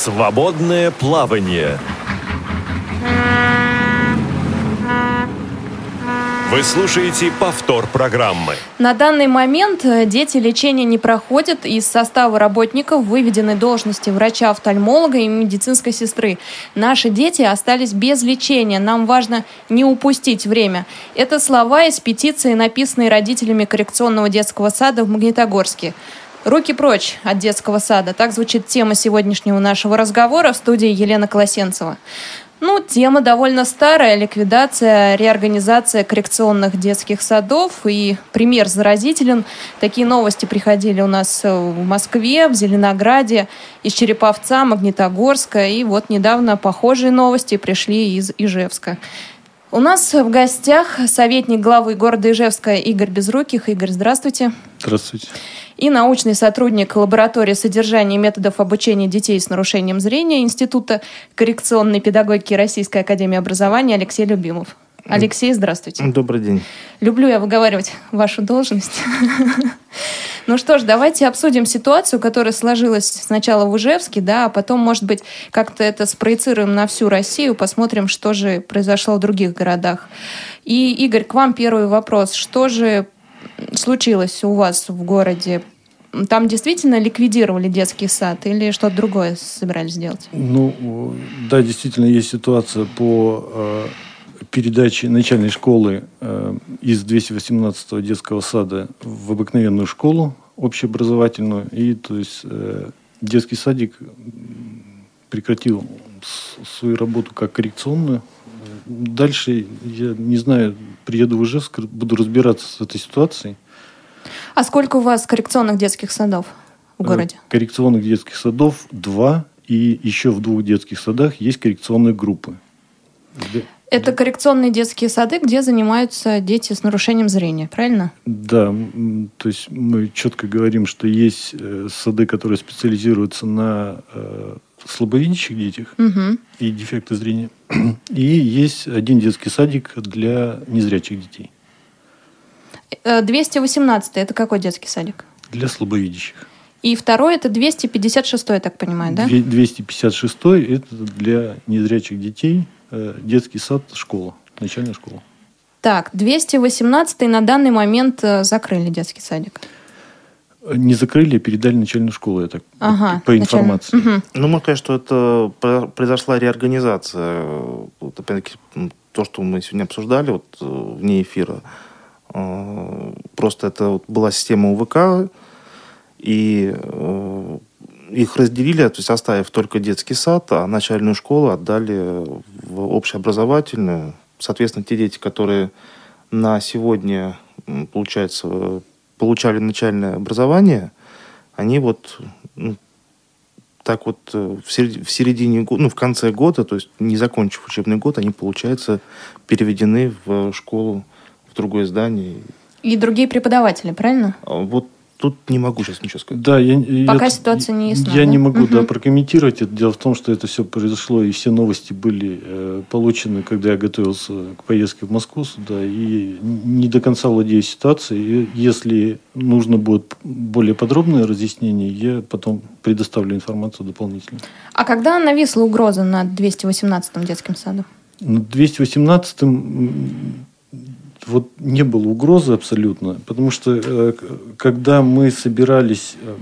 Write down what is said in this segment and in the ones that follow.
Свободное плавание. Вы слушаете повтор программы. На данный момент э, дети лечения не проходят. Из состава работников выведены должности врача-офтальмолога и медицинской сестры. Наши дети остались без лечения. Нам важно не упустить время. Это слова из петиции, написанной родителями коррекционного детского сада в Магнитогорске. Руки прочь от детского сада. Так звучит тема сегодняшнего нашего разговора в студии Елена Колосенцева. Ну, тема довольно старая. Ликвидация, реорганизация коррекционных детских садов. И пример заразителен. Такие новости приходили у нас в Москве, в Зеленограде, из Череповца, Магнитогорска. И вот недавно похожие новости пришли из Ижевска. У нас в гостях советник главы города Ижевска Игорь Безруких. Игорь, здравствуйте. Здравствуйте и научный сотрудник лаборатории содержания и методов обучения детей с нарушением зрения Института коррекционной педагогики Российской Академии Образования Алексей Любимов. Алексей, здравствуйте. Добрый день. Люблю я выговаривать вашу должность. Ну что ж, давайте обсудим ситуацию, которая сложилась сначала в Ижевске, да, а потом, может быть, как-то это спроецируем на всю Россию, посмотрим, что же произошло в других городах. И, Игорь, к вам первый вопрос. Что же случилось у вас в городе? Там действительно ликвидировали детский сад или что-то другое собирались сделать? Ну, да, действительно есть ситуация по э, передаче начальной школы э, из 218 детского сада в обыкновенную школу общеобразовательную. И то есть э, детский садик прекратил свою работу как коррекционную. Дальше, я не знаю, приеду в Ижевск, буду разбираться с этой ситуацией. А сколько у вас коррекционных детских садов в э, городе? Коррекционных детских садов два, и еще в двух детских садах есть коррекционные группы. Это коррекционные детские сады, где занимаются дети с нарушением зрения, правильно? Да, то есть мы четко говорим, что есть э, сады, которые специализируются на э, слабовидящих детях угу. и дефекты зрения. И есть один детский садик для незрячих детей. 218 это какой детский садик? Для слабовидящих. И второй это 256, я так понимаю, да? 256 это для незрячих детей э, детский сад, школа, начальная школа. Так, 218 на данный момент э, закрыли детский садик. Не закрыли, а передали начальную школу, я так ага, по информации. Угу. Ну, мы сказать, что это произошла реорганизация. Вот, опять-таки, то, что мы сегодня обсуждали вот, э, вне эфира, Э, просто это вот была система УВК, и э, их разделили, то есть оставив только детский сад, а начальную школу отдали в общеобразовательную. Соответственно, те дети, которые на сегодня, получается, получали начальное образование, они вот ну, так вот э, в середине года, ну, в конце года, то есть не закончив учебный год, они, получается, переведены в школу в другое здание. И другие преподаватели, правильно? А вот тут не могу сейчас ничего сказать. Да, я, Пока я, ситуация не ясна. Я да? не могу угу. да, прокомментировать это. Дело в том, что это все произошло, и все новости были э, получены, когда я готовился к поездке в Москву сюда, и не до конца владею ситуацией. И если нужно будет более подробное разъяснение, я потом предоставлю информацию дополнительно. А когда нависла угроза над 218-м детским садом? Над 218-м вот не было угрозы абсолютно, потому что э, когда мы собирались, э,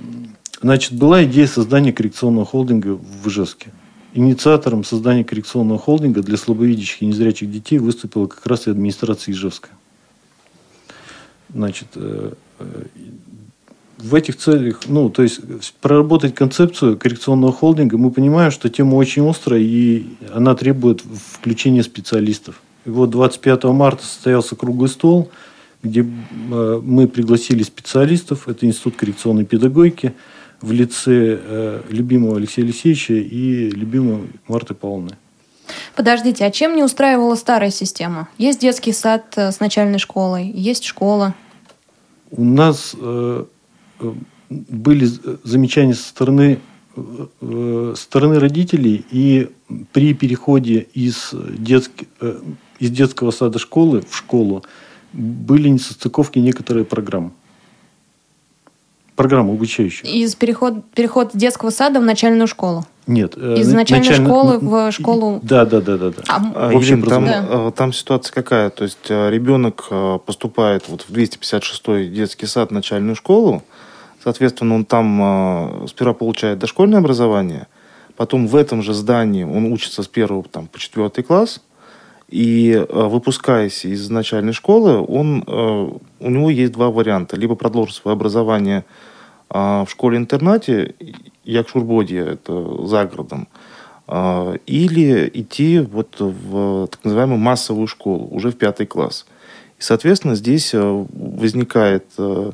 значит, была идея создания коррекционного холдинга в Ижевске. Инициатором создания коррекционного холдинга для слабовидящих и незрячих детей выступила как раз и администрация Ижевска. Значит, э, в этих целях, ну, то есть проработать концепцию коррекционного холдинга, мы понимаем, что тема очень острая и она требует включения специалистов. И вот 25 марта состоялся круглый стол, где э, мы пригласили специалистов. Это Институт коррекционной педагогики в лице э, любимого Алексея Алексеевича и любимой Марты Павловны. Подождите, а чем не устраивала старая система? Есть детский сад э, с начальной школой, есть школа. У нас были замечания со стороны стороны родителей, и при переходе из, детских из детского сада школы в школу были несостыковки некоторые программ. Программы обучающие. Из переход, переход детского сада в начальную школу? Нет. э, Из на- начальной начально- школы в школу. Да, да, да, да. да. А, А, В общем, там, да. э, там ситуация какая? То есть э, ребенок поступает вот в 256-й детский сад, начальную школу. Соответственно, он там сперва получает дошкольное образование, потом в этом же здании он учится с первого там, по четвертый класс, и э, выпускаясь из начальной школы, он, э, у него есть два варианта. Либо продолжить свое образование а, в школе-интернате, Якшурбодье, это за городом, или идти вот в так называемую массовую школу, уже в пятый класс. И, соответственно, здесь э, возникает э,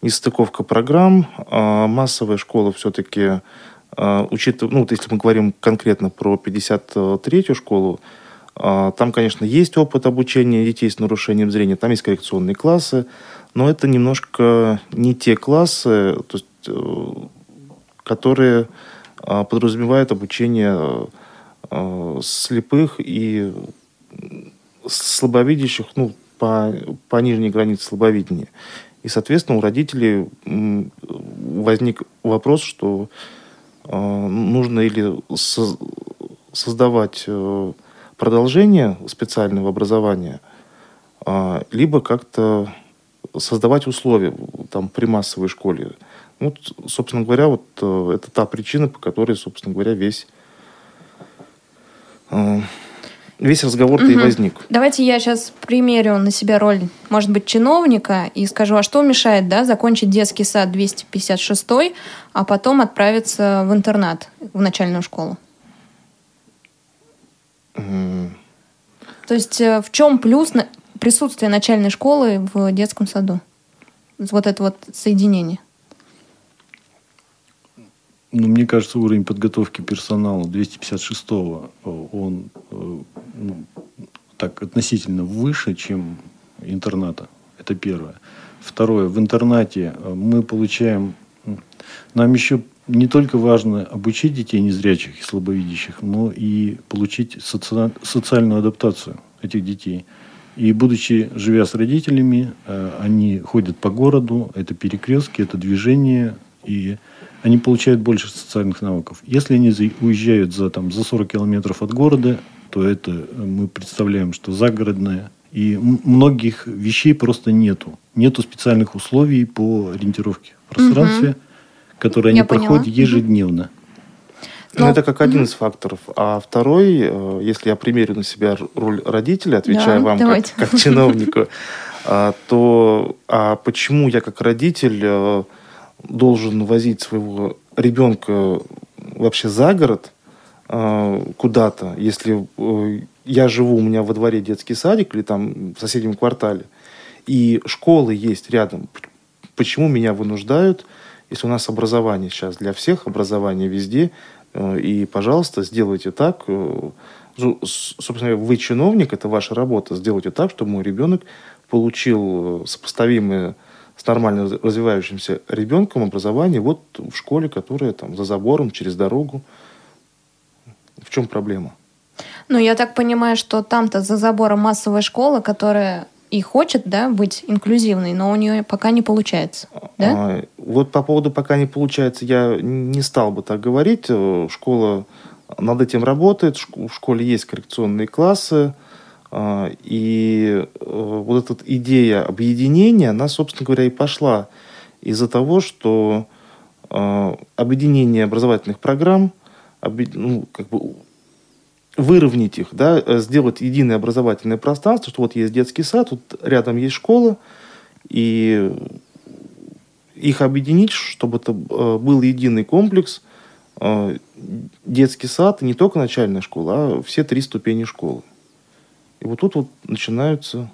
нестыковка программ. Массовая школа все-таки, учитывая, ну, вот если мы говорим конкретно про 53-ю школу, там, конечно, есть опыт обучения детей с нарушением зрения, там есть коррекционные классы, но это немножко не те классы, то есть, э, которые а, подразумевают обучение э, слепых и слабовидящих, ну, по, по нижней границе слабовидения. И, соответственно, у родителей возник вопрос, что э, нужно или со- создавать продолжение специального образования, а, либо как-то создавать условия там, при массовой школе. Вот, собственно говоря, вот э, это та причина, по которой, собственно говоря, весь, э, весь разговор-то и Мгм. возник. Давайте я сейчас примерю на себя роль, может быть, чиновника и скажу, а что мешает, да, закончить детский сад 256, а потом отправиться в интернат, в начальную школу? То есть э, в чем плюс присутствия начальной школы в детском саду? Вот это вот соединение. Ну, мне кажется, уровень подготовки персонала 256-го, э, он э, ну, так относительно выше, чем интерната. Это первое. Второе. В интернате мы получаем... Нам еще не только важно обучить детей незрячих и слабовидящих, но и получить соци- социальную адаптацию этих детей. И будучи, живя с родителями, э, они ходят по городу, это перекрестки, это движение, и они получают больше социальных навыков. Если они уезжают за, там, за 40 километров от города, то это э, мы представляем, что загородное. И многих вещей просто нету. Нету специальных условий по ориентировке в пространстве, которые Я они поняла. проходят ежедневно. Ну, Ну, это как один из факторов. А второй, э, если я примерю на себя роль родителя, отвечая Да, вам давайте. как, как чиновнику, а, то а почему я как родитель э, должен возить своего ребенка вообще за город э, куда-то, если я живу, у меня во дворе детский садик или там в соседнем квартале, и школы есть рядом. Почему меня вынуждают, если у нас образование сейчас для всех, образование везде, э, и, пожалуйста, сделайте так. э, ну, Собственно, вы чиновник, это ваша работа. Сделайте так, чтобы мой ребенок получил э, сопоставимое с нормально раз- развивающимся ребенком образование вот в школе, которая там за забором, через дорогу. В чем проблема? Ну, я так понимаю, что там-то за забором массовая школа, которая и хочет, да, быть инклюзивной, но у нее пока не получается, да? А, Вот по поводу пока не получается, я не стал бы так говорить. Э, Школа над этим работает, в школе есть коррекционные классы, а, и э, вот эта идея объединения, она, собственно говоря, и пошла из-за того, что э, объединение образовательных программ, ну, как бы выровнять их, да, э, сделать единое образовательное пространство, что вот есть детский сад, тут рядом есть школа, и их объединить, чтобы это э, был единый комплекс, э, детский сад, не только начальная школа, а все три ступени школы. И вот тут вот начинаются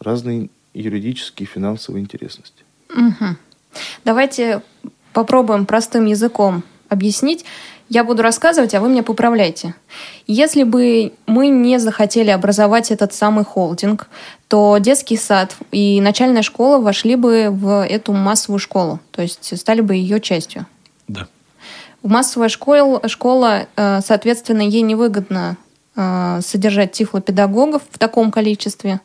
разные юридические и финансовые интересности. Мгм. Давайте попробуем простым языком объяснить. Я буду рассказывать, а вы меня поправляйте. Если бы мы не захотели образовать этот самый холдинг, то детский сад и начальная школа вошли бы в эту массовую школу, то есть стали бы ее частью. Да. Массовая школа, школа э, соответственно, ей невыгодно э, содержать тифлопедагогов в таком количестве.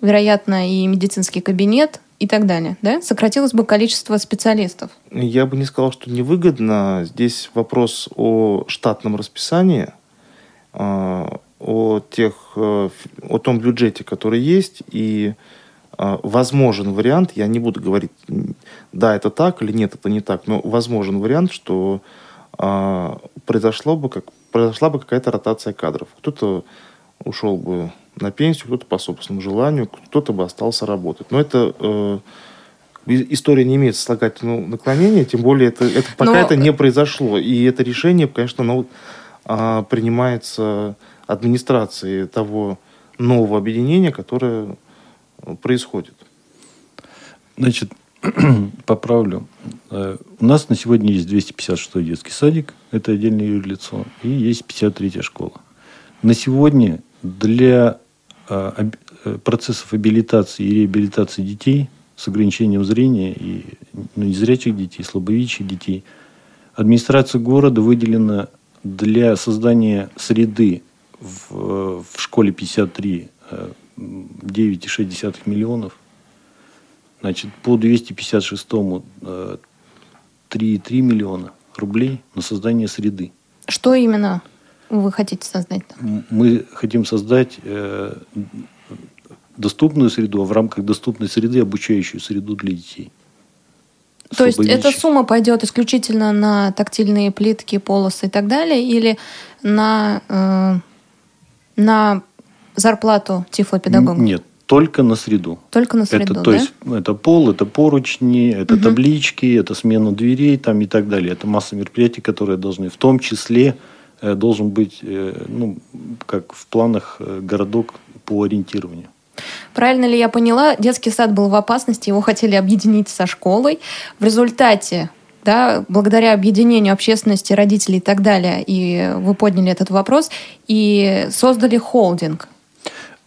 Вероятно, и медицинский кабинет и так далее, да? Сократилось бы количество специалистов. Я бы не сказал, что невыгодно. Здесь вопрос о штатном расписании, а, о, тех, э, о том бюджете, который есть, и а, возможен вариант, я не буду говорить, да, это так или нет, это не так, но возможен вариант, что а, произошло бы как, произошла бы какая-то ротация кадров. Кто-то ушел бы на пенсию, кто-то по собственному желанию, кто-то бы остался работать. Но это э, история не имеет слагательного наклонения, тем более это, это пока Но... это не произошло. И это решение, конечно, ну, э, принимается администрацией того нового объединения, которое происходит. Значит, поправлю. Э, у нас на сегодня есть 256 детский садик, это отдельное юрлицо, и есть 53 школа. На сегодня для э, э, процессов абилитации и реабилитации детей с ограничением зрения и ну, незрячих детей, слабовидящих детей, администрация города выделена для создания среды в, в школе 53 9,6 миллионов – Значит, по 256-му 3,3 э, миллиона рублей на создание среды. Что именно вы хотите создать? Мы хотим создать э, доступную среду, а в рамках доступной среды обучающую среду для детей. То есть эта сумма пойдет исключительно на тактильные плитки, полосы и так далее, или на, э, на зарплату тифлопедагога? Нет, только на среду. Только на среду, это, То есть это пол, это поручни, это угу. таблички, это смена дверей там и так далее. Это масса мероприятий, которые должны, в том числе должен быть, э, ну, как в планах э, городок по ориентированию. Правильно ли я поняла, детский сад был в опасности, его хотели объединить со школой. В результате да, благодаря объединению общественности, родителей и так далее, и вы подняли этот вопрос, и создали холдинг.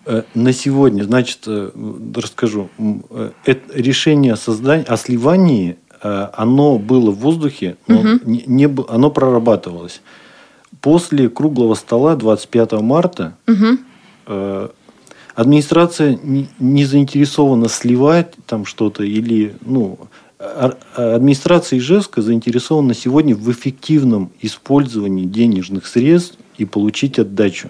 Э, на сегодня, значит, э, расскажу. Это решение о создании, о сливании, э, оно было в воздухе, но угу. не, не, оно прорабатывалось. После круглого стола 25 марта угу. администрация не, не заинтересована сливать там что-то или, ну, администрация Ижевска заинтересована сегодня в эффективном использовании денежных средств и получить отдачу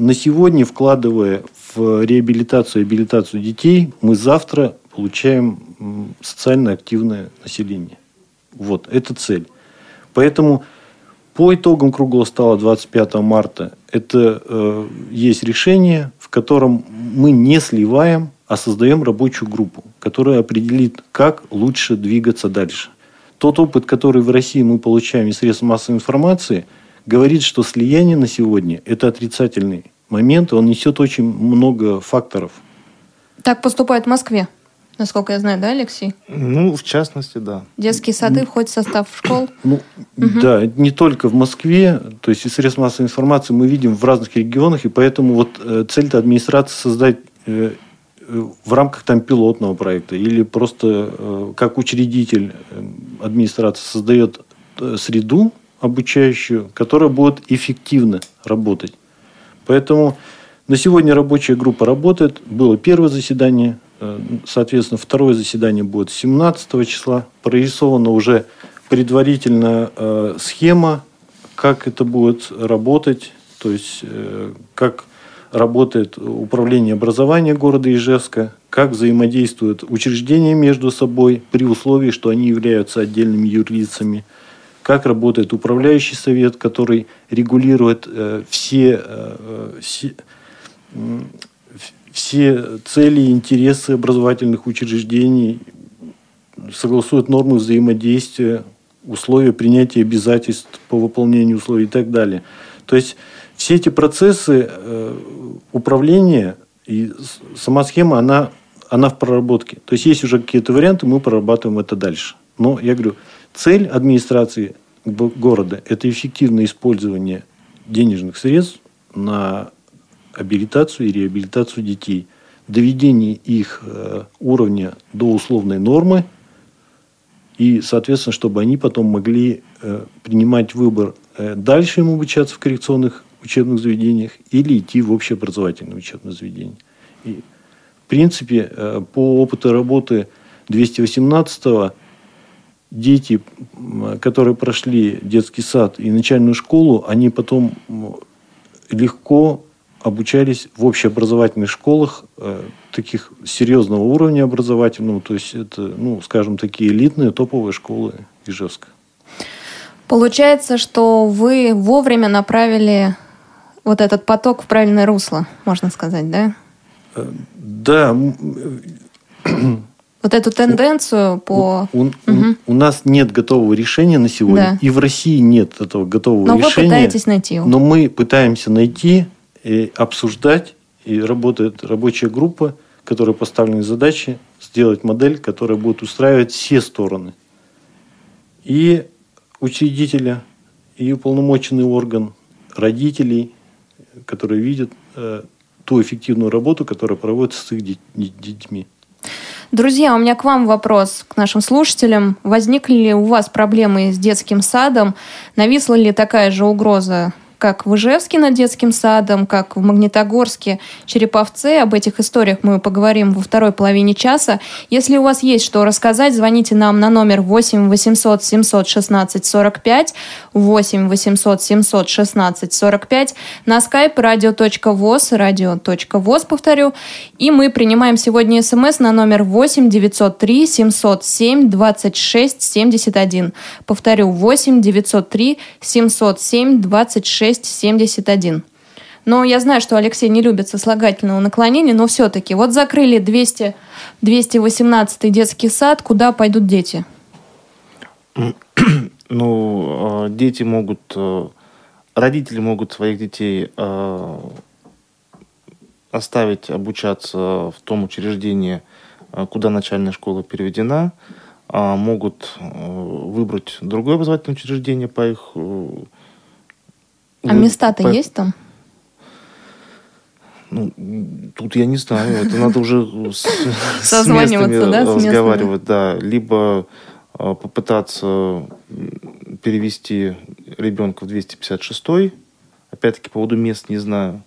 на сегодня, вкладывая в реабилитацию и абилитацию детей, мы завтра получаем социально активное население. Вот, это цель. Поэтому по итогам круглого стола 25 марта это э, есть решение, в котором мы не сливаем, а создаем рабочую группу, которая определит, как лучше двигаться дальше. Тот опыт, который в России мы получаем из средств массовой информации – говорит, что слияние на сегодня – это отрицательный момент, он несет очень много факторов. Так поступает в Москве, насколько я знаю, да, Алексей? Ну, в частности, да. Детские сады входят в состав школ? Ну, угу. да, не только в Москве, то есть из средств массовой информации мы видим в разных регионах, и поэтому вот э, цель администрации создать э, э, в рамках там пилотного проекта или просто как учредитель администрации создает среду, обучающую, которая будет эффективно работать. Поэтому на сегодня рабочая группа работает. Было первое заседание, соответственно, второе заседание будет 17 числа. Прорисована уже предварительно э, схема, как это будет работать, то есть э, как работает управление образования города Ижевска, как взаимодействуют учреждения между собой при условии, что они являются отдельными юрлицами – как работает управляющий совет, который регулирует э, все, э, все, все цели и интересы образовательных учреждений, согласует нормы взаимодействия, условия принятия обязательств по выполнению условий и так далее. То есть все эти процессы э, управления и сама схема, она, она в проработке. То есть есть уже какие-то варианты, мы прорабатываем это дальше. Но я говорю, цель администрации города – это эффективное использование денежных средств на абилитацию и реабилитацию детей, доведение их э, уровня до условной нормы и, соответственно, чтобы они потом могли э, принимать выбор э, дальше им обучаться в коррекционных учебных заведениях или идти в общеобразовательное учебное заведение. И принципе, э, по опыту работы 218-го, дети, которые прошли детский сад и начальную школу, они потом легко обучались в общеобразовательных школах э, таких серьезного уровня образовательного, то есть это, ну, скажем, такие элитные топовые школы Ижевска. Получается, что вы вовремя направили вот этот поток в правильное русло, можно сказать, да? Э, да. Вот эту тенденцию по... У, у, угу. у нас нет готового решения на сегодня, да. и в России нет этого готового но решения. Но вы пытаетесь найти его. Но мы пытаемся найти и обсуждать, и работает рабочая группа, которая поставлена задачи сделать модель, которая будет устраивать все стороны. И учредителя, и уполномоченный орган, родителей, которые видят э, ту эффективную работу, которая проводится с их детьми. Друзья, у меня к вам вопрос, к нашим слушателям. Возникли ли у вас проблемы с детским садом? Нависла ли такая же угроза как в Ижевске над детским садом, как в Магнитогорске, Череповце. Об этих историях мы поговорим во второй половине часа. Если у вас есть что рассказать, звоните нам на номер 8 800 716 45, 8 800 716 45, на skype radio.voz, radio.voz, повторю. И мы принимаем сегодня смс на номер 8 903 707 26 71. Повторю, 8 903 707 26 671. Но я знаю, что Алексей не любит сослагательного наклонения, но все-таки вот закрыли 200, 218 детский сад, куда пойдут дети? Ну, э, дети могут, э, родители могут своих детей э, оставить обучаться в том учреждении, куда начальная школа переведена, а могут выбрать другое образовательное учреждение по их а ну, места-то по... есть там? Ну, тут я не знаю, это надо уже с, с местными да, разговаривать, да. Либо а, попытаться перевести ребенка в 256 опять-таки по поводу мест не знаю,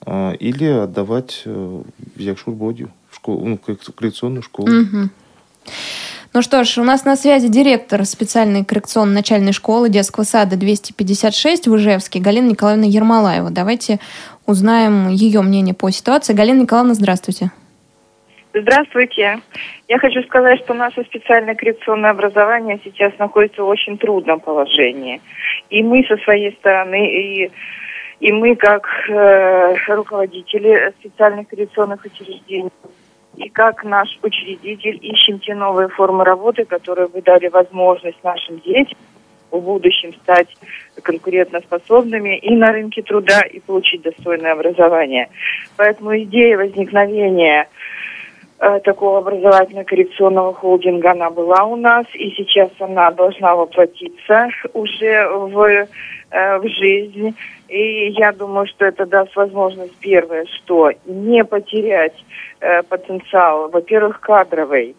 а, или отдавать э, в Якшурбодию, в школу, ну, коррекционную школу. Угу. Ну что ж, у нас на связи директор специальной коррекционной начальной школы детского сада 256 в Ижевске Галина Николаевна Ермолаева. Давайте узнаем ее мнение по ситуации. Галина Николаевна, здравствуйте. Здравствуйте. Я хочу сказать, что наше специальное коррекционное образование сейчас находится в очень трудном положении. И мы со своей стороны, и, и мы как э, руководители специальных коррекционных учреждений, и как наш учредитель ищем те новые формы работы, которые бы дали возможность нашим детям в будущем стать конкурентоспособными и на рынке труда, и получить достойное образование. Поэтому идея возникновения э, такого образовательно-коррекционного холдинга, она была у нас, и сейчас она должна воплотиться уже в, э, в жизнь. И я думаю, что это даст возможность, первое, что не потерять э, потенциал, во-первых, кадровый,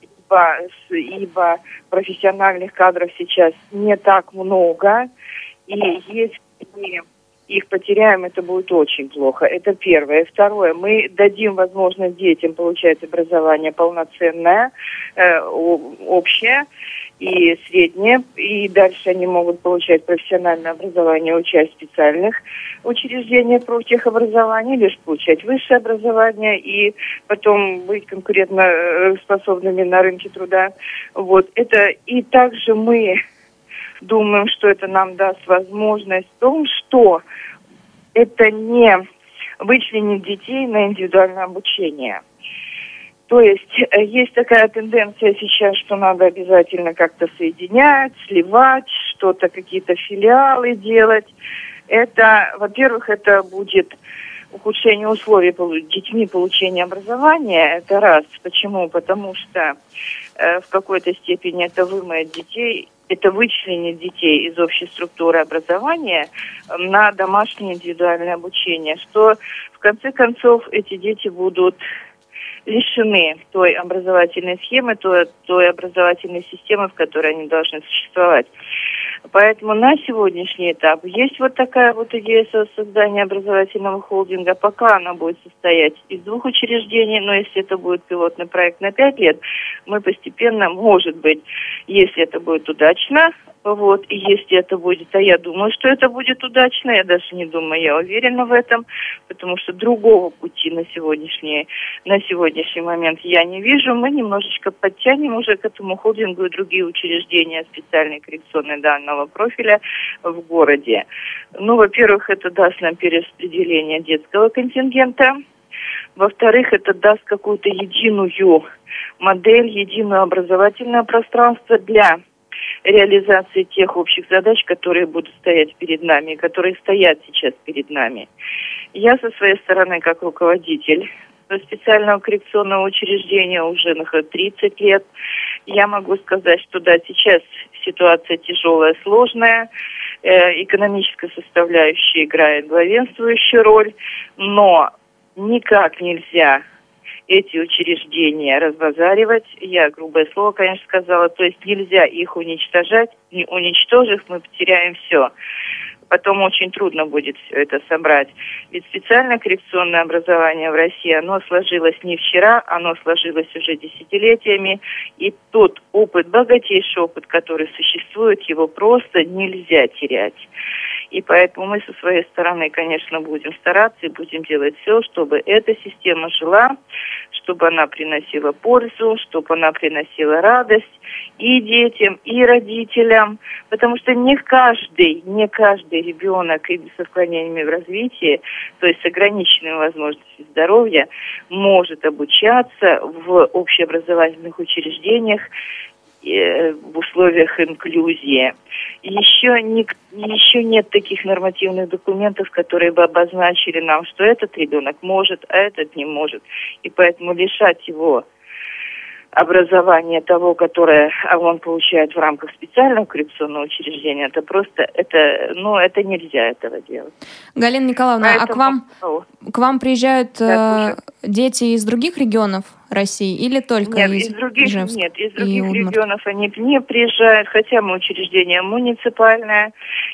ибо, ибо профессиональных кадров сейчас не так много, и если мы их потеряем, это будет очень плохо. Это первое. Второе, мы дадим возможность детям получать образование полноценное, э, общее, и среднее, и дальше они могут получать профессиональное образование, участь в специальных учреждениях профтехобразования, лишь получать высшее образование и потом быть конкурентно э, на рынке труда. Вот это и также мы думаем, что это нам даст возможность в том, что это не вычленит детей на индивидуальное обучение – то есть э, есть такая тенденция сейчас, что надо обязательно как-то соединять, сливать, что-то, какие-то филиалы делать. Это, во-первых, это будет ухудшение условий детьми получения образования. Это раз. Почему? Потому что э, в какой-то степени это вымоет детей, это вычленит детей из общей структуры образования на домашнее индивидуальное обучение, что в конце концов эти дети будут лишены той образовательной схемы, той, той образовательной системы, в которой они должны существовать. Поэтому на сегодняшний этап есть вот такая вот идея создания образовательного холдинга. Пока она будет состоять из двух учреждений, но если это будет пилотный проект на пять лет, мы постепенно, может быть, если это будет удачно, вот, и если это будет, а я думаю, что это будет удачно, я даже не думаю, я уверена в этом, потому что другого пути на сегодняшний, на сегодняшний момент я не вижу. Мы немножечко подтянем уже к этому холдингу и другие учреждения специальной коррекционной данного профиля в городе. Ну, во-первых, это даст нам перераспределение детского контингента, во-вторых, это даст какую-то единую модель, единое образовательное пространство для реализации тех общих задач, которые будут стоять перед нами, которые стоят сейчас перед нами. Я со своей стороны, как руководитель специального коррекционного учреждения уже на 30 лет, я могу сказать, что да, сейчас ситуация тяжелая, сложная, э, экономическая составляющая играет главенствующую роль, но никак нельзя эти учреждения разбазаривать. Я грубое слово, конечно, сказала. То есть нельзя их уничтожать. Не уничтожив, мы потеряем все. Потом очень трудно будет все это собрать. Ведь специальное коррекционное образование в России, оно сложилось не вчера, оно сложилось уже десятилетиями. И тот опыт, богатейший опыт, который существует, его просто нельзя терять. И поэтому мы со своей стороны, конечно, будем стараться и будем делать все, чтобы эта система жила, чтобы она приносила пользу, чтобы она приносила радость и детям, и родителям, потому что не каждый, не каждый ребенок с отклонениями в развитии, то есть с ограниченными возможностями здоровья, может обучаться в общеобразовательных учреждениях в условиях инклюзии. Еще, не, еще нет таких нормативных документов, которые бы обозначили нам, что этот ребенок может, а этот не может. И поэтому лишать его образование того, которое он получает в рамках специального коррекционного учреждения, это просто, это, ну, это нельзя этого делать. Галина Николаевна, Поэтому... а к вам, к вам приезжают да, э, дети из других регионов России или только нет, из, из других, Ижевск Нет, из других регионов они не приезжают, хотя мы учреждение муниципальное,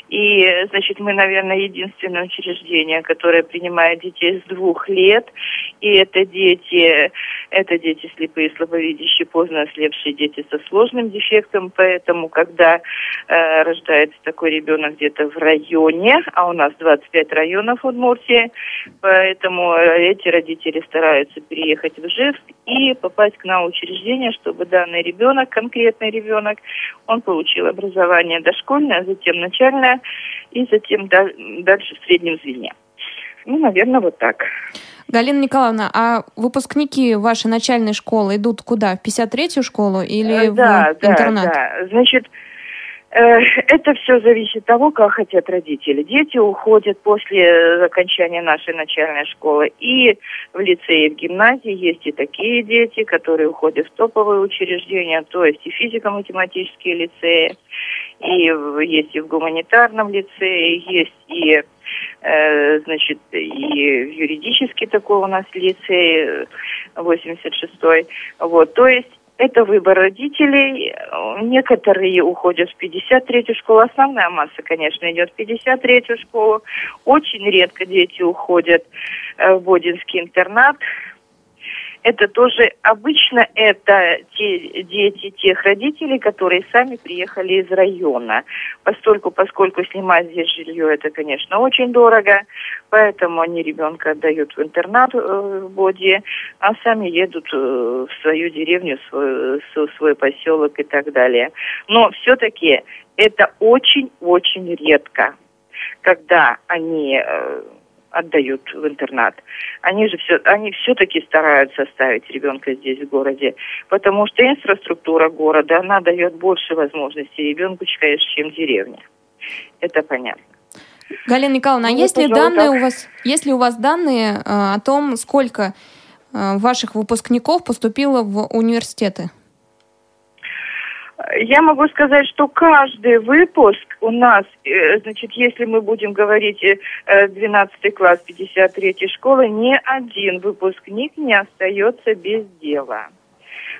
и, значит, мы, наверное, единственное учреждение, которое принимает детей с двух лет, и это дети, это дети слепые, слабовидящие, поздно ослепшие дети со сложным дефектом, поэтому, когда э, рождается такой ребенок где-то в районе, а у нас 25 районов в Удмуртии, поэтому э, эти родители стараются переехать в Ижевск и попасть к нам в учреждение, чтобы данный ребенок, конкретный ребенок, он получил образование дошкольное, затем начальное и затем дальше в среднем звене. Ну, наверное, вот так. Галина Николаевна, а выпускники вашей начальной школы идут куда? В 53-ю школу или да, в интернат? Да, да. Значит, Э, это все зависит от того, как хотят родители. Дети уходят после окончания нашей начальной школы. И в лицее, и в гимназии есть и такие дети, которые уходят в топовые учреждения, то есть и физико-математические лицеи, и есть и в гуманитарном лицее, есть и э, значит, и юридический такой у нас лицей, 86-й. Вот, то есть это выбор родителей. Некоторые уходят в 53-ю школу. Основная масса, конечно, идет в 53-ю школу. Очень редко дети уходят э, в Бодинский интернат это тоже обычно это те дети тех родителей, которые сами приехали из района. Поскольку, поскольку снимать здесь жилье, это, конечно, очень дорого, поэтому они ребенка отдают в интернат э, в Боди, а сами едут э, в свою деревню, свой, свой поселок и так далее. Но все-таки это очень-очень редко, когда они э, отдают в интернат. Они же все, они все-таки стараются оставить ребенка здесь в городе, потому что инфраструктура города, она дает больше возможностей ребенку, чем деревня. Это понятно. Галина Николаевна, а ну, есть ли данные так. у вас, есть ли у вас данные э, о том, сколько э, ваших выпускников поступило в университеты? Я могу сказать, что каждый выпуск у нас, э, значит, если мы будем говорить 12 э, класс 53 школы, ни один выпускник не остается без дела.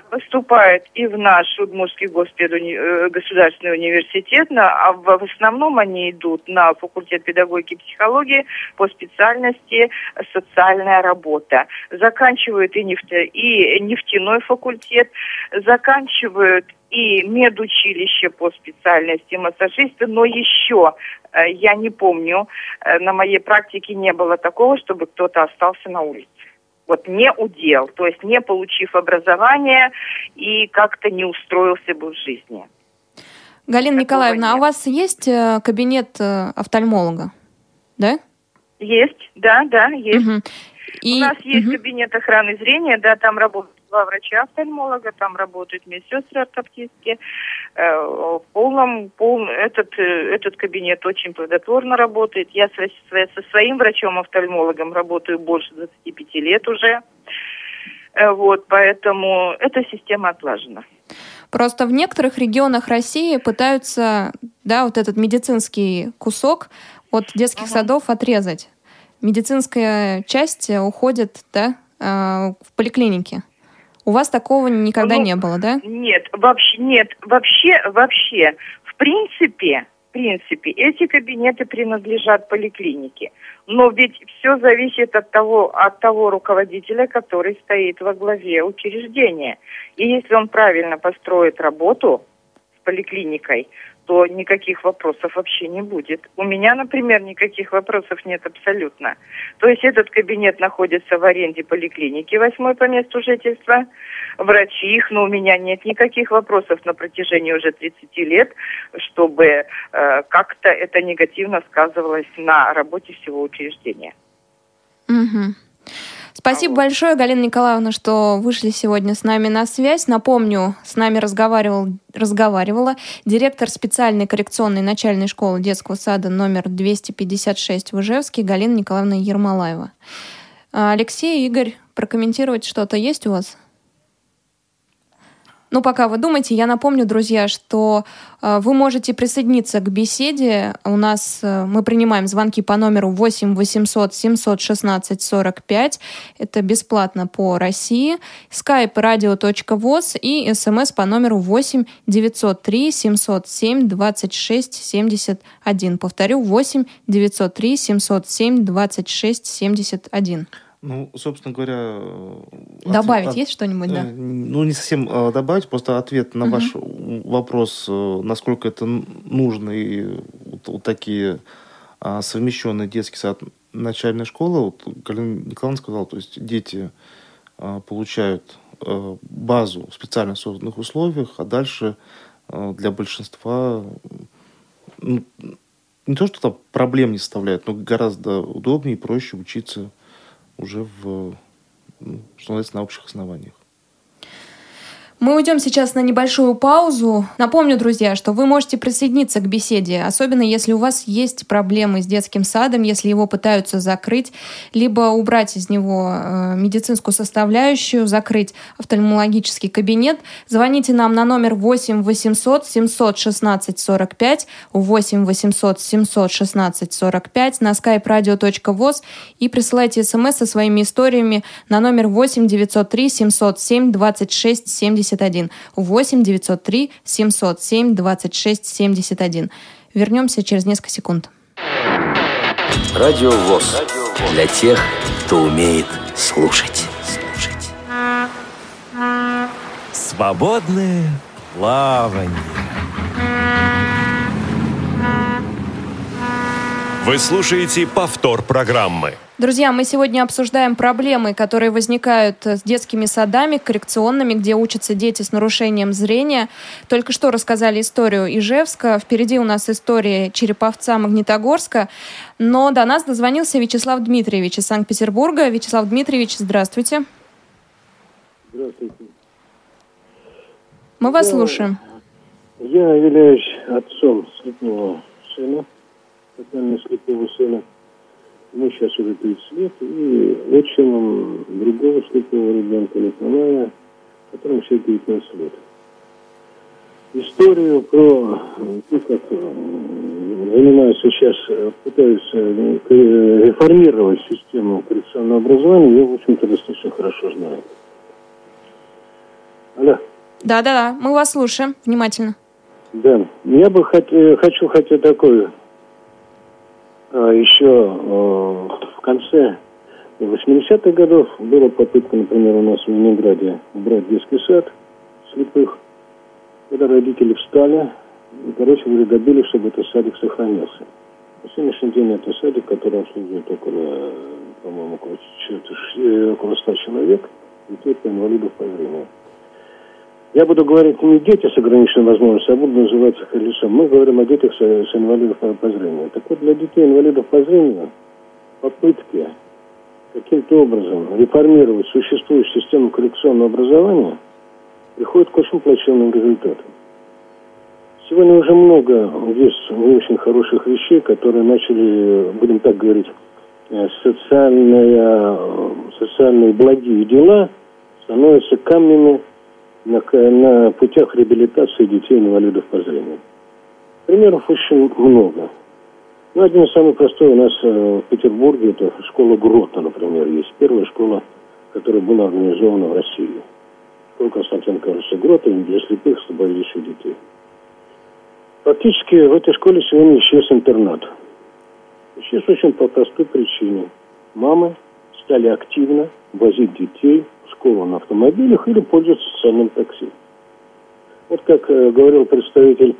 Поступают и в наш Удмуртский госпедуни... Э, государственный университет, на, а в, в основном они идут на факультет педагогики и психологии по специальности социальная работа. Заканчивают и, нефть... и нефтяной факультет, заканчивают и медучилище по специальности массажисты, но еще э, я не помню, э, на моей практике не было такого, чтобы кто-то остался на улице вот не удел, то есть не получив образование и как-то не устроился бы в жизни. Галина Такого Николаевна, нет. а у вас есть э, кабинет э, офтальмолога, да? Есть, да, да, есть. Угу. И... У нас есть угу. кабинет охраны зрения, да, там работают два врача-офтальмолога, там работают медсестры ортоптистки. Э, в полном, пол, этот, э, этот кабинет очень плодотворно работает. Я со, со своим врачом-офтальмологом работаю больше 25 лет уже. Э, вот, поэтому эта система отлажена. Просто в некоторых регионах России пытаются, да, вот этот медицинский кусок от детских uh-huh. садов отрезать. Медицинская часть уходит, да, в поликлинике. У вас такого никогда ну, не было, да? Нет, вообще нет, вообще, вообще, в принципе, в принципе, эти кабинеты принадлежат поликлинике. Но ведь все зависит от того, от того руководителя, который стоит во главе учреждения. И если он правильно построит работу с поликлиникой, то никаких вопросов вообще не будет. У меня, например, никаких вопросов нет абсолютно. То есть этот кабинет находится в аренде поликлиники, восьмой по месту жительства, врачи их, но у меня нет никаких вопросов на протяжении уже 30 лет, чтобы э, как-то это негативно сказывалось на работе всего учреждения. Угу. Спасибо большое, Галина Николаевна, что вышли сегодня с нами на связь. Напомню, с нами разговаривал, разговаривала директор специальной коррекционной начальной школы детского сада номер 256 в Ижевске Галина Николаевна Ермолаева. А, Алексей, Игорь, прокомментировать что-то есть у вас? Ну, пока вы думаете, я напомню, друзья, что э, вы можете присоединиться к беседе. У нас э, мы принимаем звонки по номеру 8 800 716 45. Это бесплатно по России. skype radio.voz и смс по номеру 8 903 707 26 71. Повторю, 8 903 707 26 71. Ну, собственно говоря... Добавить от, есть что-нибудь, да? Э, ну, не совсем э, добавить, просто ответ на угу. ваш вопрос, э, насколько это нужно, и вот, вот такие а, совмещенные детский сад начальной школы, вот Галина Николаевна сказала, то есть дети а, получают базу в специально созданных условиях, а дальше для большинства ну, не то, что там проблем не составляет, но гораздо удобнее и проще учиться уже в, ну, на общих основаниях. Мы уйдем сейчас на небольшую паузу. Напомню, друзья, что вы можете присоединиться к беседе, особенно если у вас есть проблемы с детским садом, если его пытаются закрыть, либо убрать из него э, медицинскую составляющую, закрыть офтальмологический кабинет. Звоните нам на номер 8 800 716 45, 8 800 716 45 на skype radio.voz и присылайте смс со своими историями на номер 8 903 707 26 70 71 8 903 707 26 71. Вернемся через несколько секунд. Радио ВОЗ. Для тех, кто умеет слушать. слушать. Свободное плавание. Вы слушаете повтор программы. Друзья, мы сегодня обсуждаем проблемы, которые возникают с детскими садами, коррекционными, где учатся дети с нарушением зрения. Только что рассказали историю Ижевска. Впереди у нас история Череповца, Магнитогорска. Но до нас дозвонился Вячеслав Дмитриевич из Санкт-Петербурга. Вячеслав Дмитриевич, здравствуйте. Здравствуйте. Мы вас я, слушаем. Я являюсь отцом слепого сына, тотально слепого сына. Мы сейчас уже 30 лет, и отчимом другого слепого ребенка Николая, которому все 19 лет. Историю про то, как э, занимаюсь сейчас, пытаюсь э, реформировать систему коррекционного образования, я, в общем-то, достаточно хорошо знаю. Алло. Да-да-да, мы вас слушаем внимательно. Да, я бы хот- э, хочу хотя такое еще э, в конце 80-х годов была попытка, например, у нас в Ленинграде убрать детский сад слепых, когда родители встали и, короче говоря, добились, чтобы этот садик сохранился. На сегодняшний день это садик, который обслуживает около, по-моему, около, э, около 100 человек, и только инвалидов по зрению. Я буду говорить не дети с ограниченной возможностью, а буду называть их лицом. Мы говорим о детях с, с инвалидов по, зрению. Так вот, для детей инвалидов по зрению попытки каким-то образом реформировать существующую систему коррекционного образования приходят к очень плачевным результатам. Сегодня уже много есть не очень хороших вещей, которые начали, будем так говорить, э, социальные, э, социальные благие дела становятся камнями на, на путях реабилитации детей инвалидов по зрению. Примеров очень много. Ну, один из самых простой у нас э, в Петербурге, это школа Грота, например, есть. Первая школа, которая была организована в России. Школа Константина Карловича Грота для слепых слабовидящих детей. Фактически в этой школе сегодня исчез интернат. Исчез очень по простой причине. Мамы стали активно возить детей школу на автомобилях или пользоваться социальным такси. Вот как э, говорил представитель,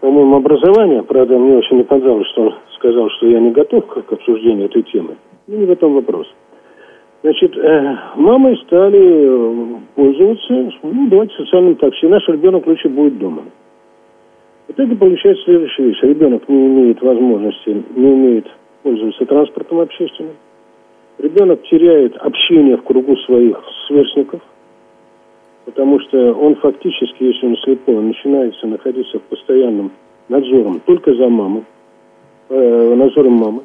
по-моему, образования, правда, мне очень не понравилось, что он сказал, что я не готов к, к обсуждению этой темы. Ну, не в этом вопрос. Значит, э, мамы стали э, пользоваться, ну, давайте социальным такси. Наш ребенок лучше будет дома. В итоге получается следующая вещь. Ребенок не имеет возможности, не умеет пользоваться транспортом общественным. Ребенок теряет общение в кругу своих сверстников, потому что он фактически, если он слепой, он начинается находиться в постоянном надзором только за мамой, э, надзором мамы.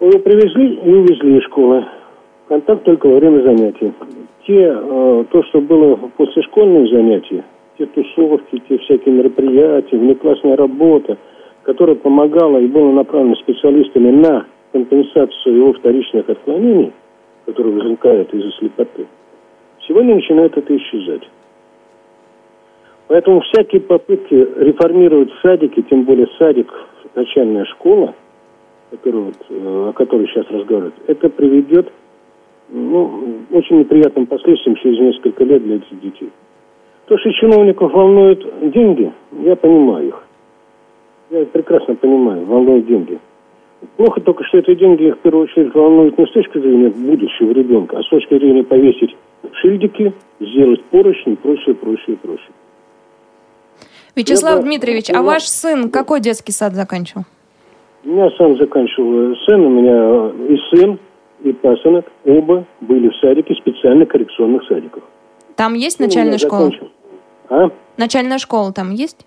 Его привезли и увезли из школы. Контакт только во время занятий. Те, э, то, что было после школьных занятий, те тусовки, те всякие мероприятия, внеклассная работа, которая помогала и была направлена специалистами на компенсацию его вторичных отклонений, которые возникают из-за слепоты, сегодня начинает это исчезать. Поэтому всякие попытки реформировать садики, тем более садик, начальная школа, который вот, э, о которой сейчас разговаривают, это приведет ну, очень неприятным последствиям через несколько лет для этих детей. То, что чиновников волнуют деньги, я понимаю их. Я прекрасно понимаю, волнуют деньги. Плохо только, что эти деньги их в первую очередь волнуют не с точки зрения будущего ребенка, а с точки зрения повесить шильдики, сделать поручни и прочее, прочее, прочее. Вячеслав Я бы- Дмитриевич, а я- ваш сын какой детский сад заканчивал? У меня сам заканчивал э, сын, у меня э, и сын, и пасынок, оба были в садике, специально коррекционных садиках. Там есть начальная школа? закончил. А? Начальная школа там есть?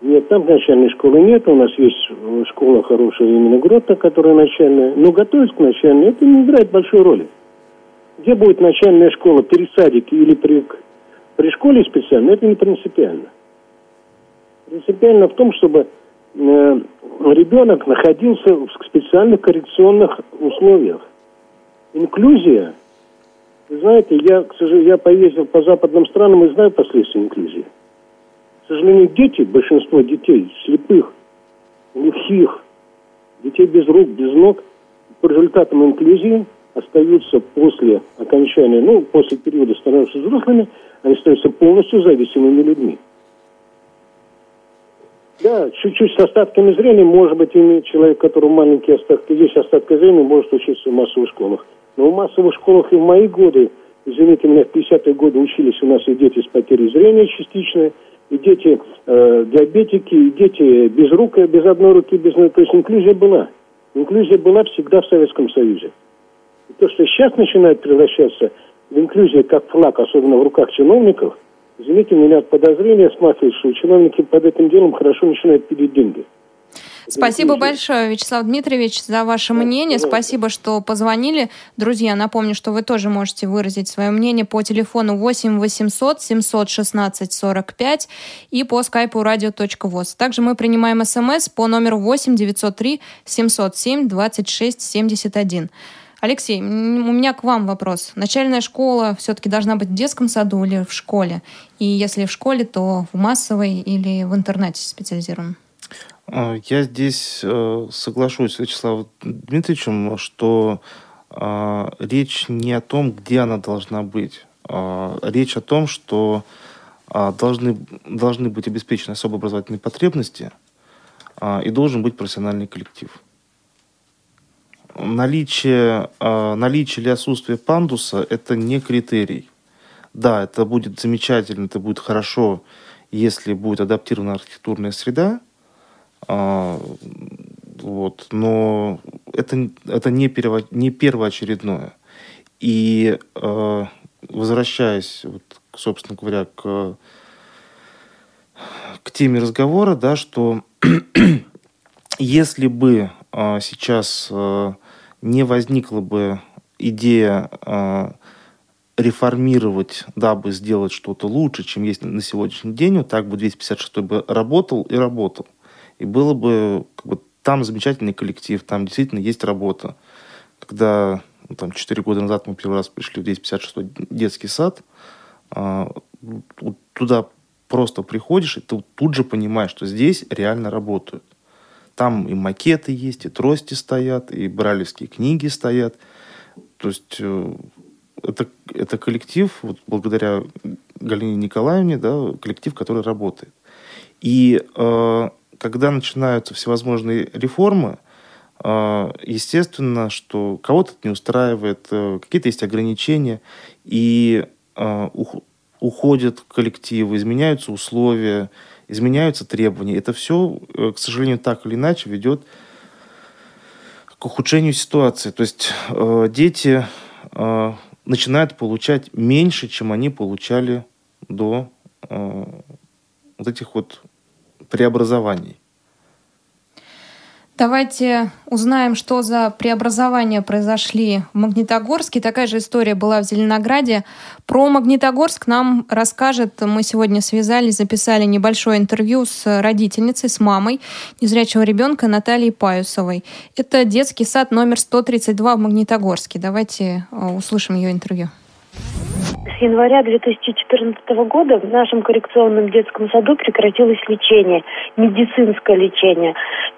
Нет, там начальной школы нет. У нас есть э, школа хорошая именно Грота, которая начальная. Но готовить к начальной, это не играет большой роли. Где будет начальная школа, при садике или при, при школе специально, это не принципиально. Принципиально в том, чтобы э, ребенок находился в специальных коррекционных условиях. Инклюзия, вы знаете, я, к сожалению, я поездил по западным странам и знаю последствия инклюзии. К сожалению, дети, большинство детей, слепых, глухих, детей без рук, без ног, по результатам инклюзии остаются после окончания, ну, после периода становятся взрослыми, они становятся полностью зависимыми людьми. Да, чуть-чуть с остатками зрения, может быть, имеет человек, который маленькие остатки, есть остатки зрения, может учиться в массовых школах. Но в массовых школах и в мои годы, извините меня, в 50-е годы учились у нас и дети с потерей зрения частичной, и дети э, диабетики, и дети без рук, без одной руки, без. То есть инклюзия была. Инклюзия была всегда в Советском Союзе. И то, что сейчас начинает превращаться в инклюзию как флаг, особенно в руках чиновников, извините меня, подозрения смахивают, что чиновники под этим делом хорошо начинают пилить деньги. Спасибо большое, Вячеслав Дмитриевич, за ваше мнение. Спасибо, что позвонили. Друзья, напомню, что вы тоже можете выразить свое мнение по телефону 8 800 716 45 и по скайпу radio.voz. Также мы принимаем смс по номеру 8 903 707 26 71. Алексей, у меня к вам вопрос. Начальная школа все-таки должна быть в детском саду или в школе? И если в школе, то в массовой или в интернете специализированном? А, я здесь э, соглашусь с Вячеславом Дмитриевичем, что а, речь не о том, где она должна быть. А, речь о том, что должны, должны быть обеспечены особо образовательные потребности и должен быть профессиональный коллектив наличие, наличие или отсутствие пандуса – это не критерий. Да, это будет замечательно, это будет хорошо, если будет адаптирована архитектурная среда, э, вот, но это, это не, перво, не первоочередное. И э, возвращаясь, вот, собственно говоря, к, к теме разговора, да, что если бы э, сейчас э, не возникла бы идея э, реформировать, дабы сделать что-то лучше, чем есть на сегодняшний день, вот так бы 256 бы работал и работал. И было бы как бы, там замечательный коллектив, там действительно есть работа. Когда ну, там, 4 года назад мы первый раз пришли в 256 детский сад, э, туда просто приходишь, и ты тут же понимаешь, что здесь реально работают. Там и макеты есть, и трости стоят, и бралевские книги стоят. То есть э, это, это коллектив, вот благодаря Галине Николаевне, да, коллектив, который работает. И э, когда начинаются всевозможные реформы, э, естественно, что кого-то это не устраивает, э, какие-то есть ограничения, и э, уходят коллективы, изменяются условия, изменяются требования. Это все, э, к сожалению, так или иначе ведет к ухудшению ситуации. То есть э, дети начинают получать меньше, чем они получали до вот этих вот преобразований. Давайте узнаем, что за преобразования произошли в Магнитогорске. Такая же история была в Зеленограде. Про Магнитогорск нам расскажет, мы сегодня связались, записали небольшое интервью с родительницей, с мамой незрячего ребенка Натальей Паюсовой. Это детский сад номер 132 в Магнитогорске. Давайте э, услышим ее интервью. С января 2014 года в нашем коррекционном детском саду прекратилось лечение, медицинское лечение.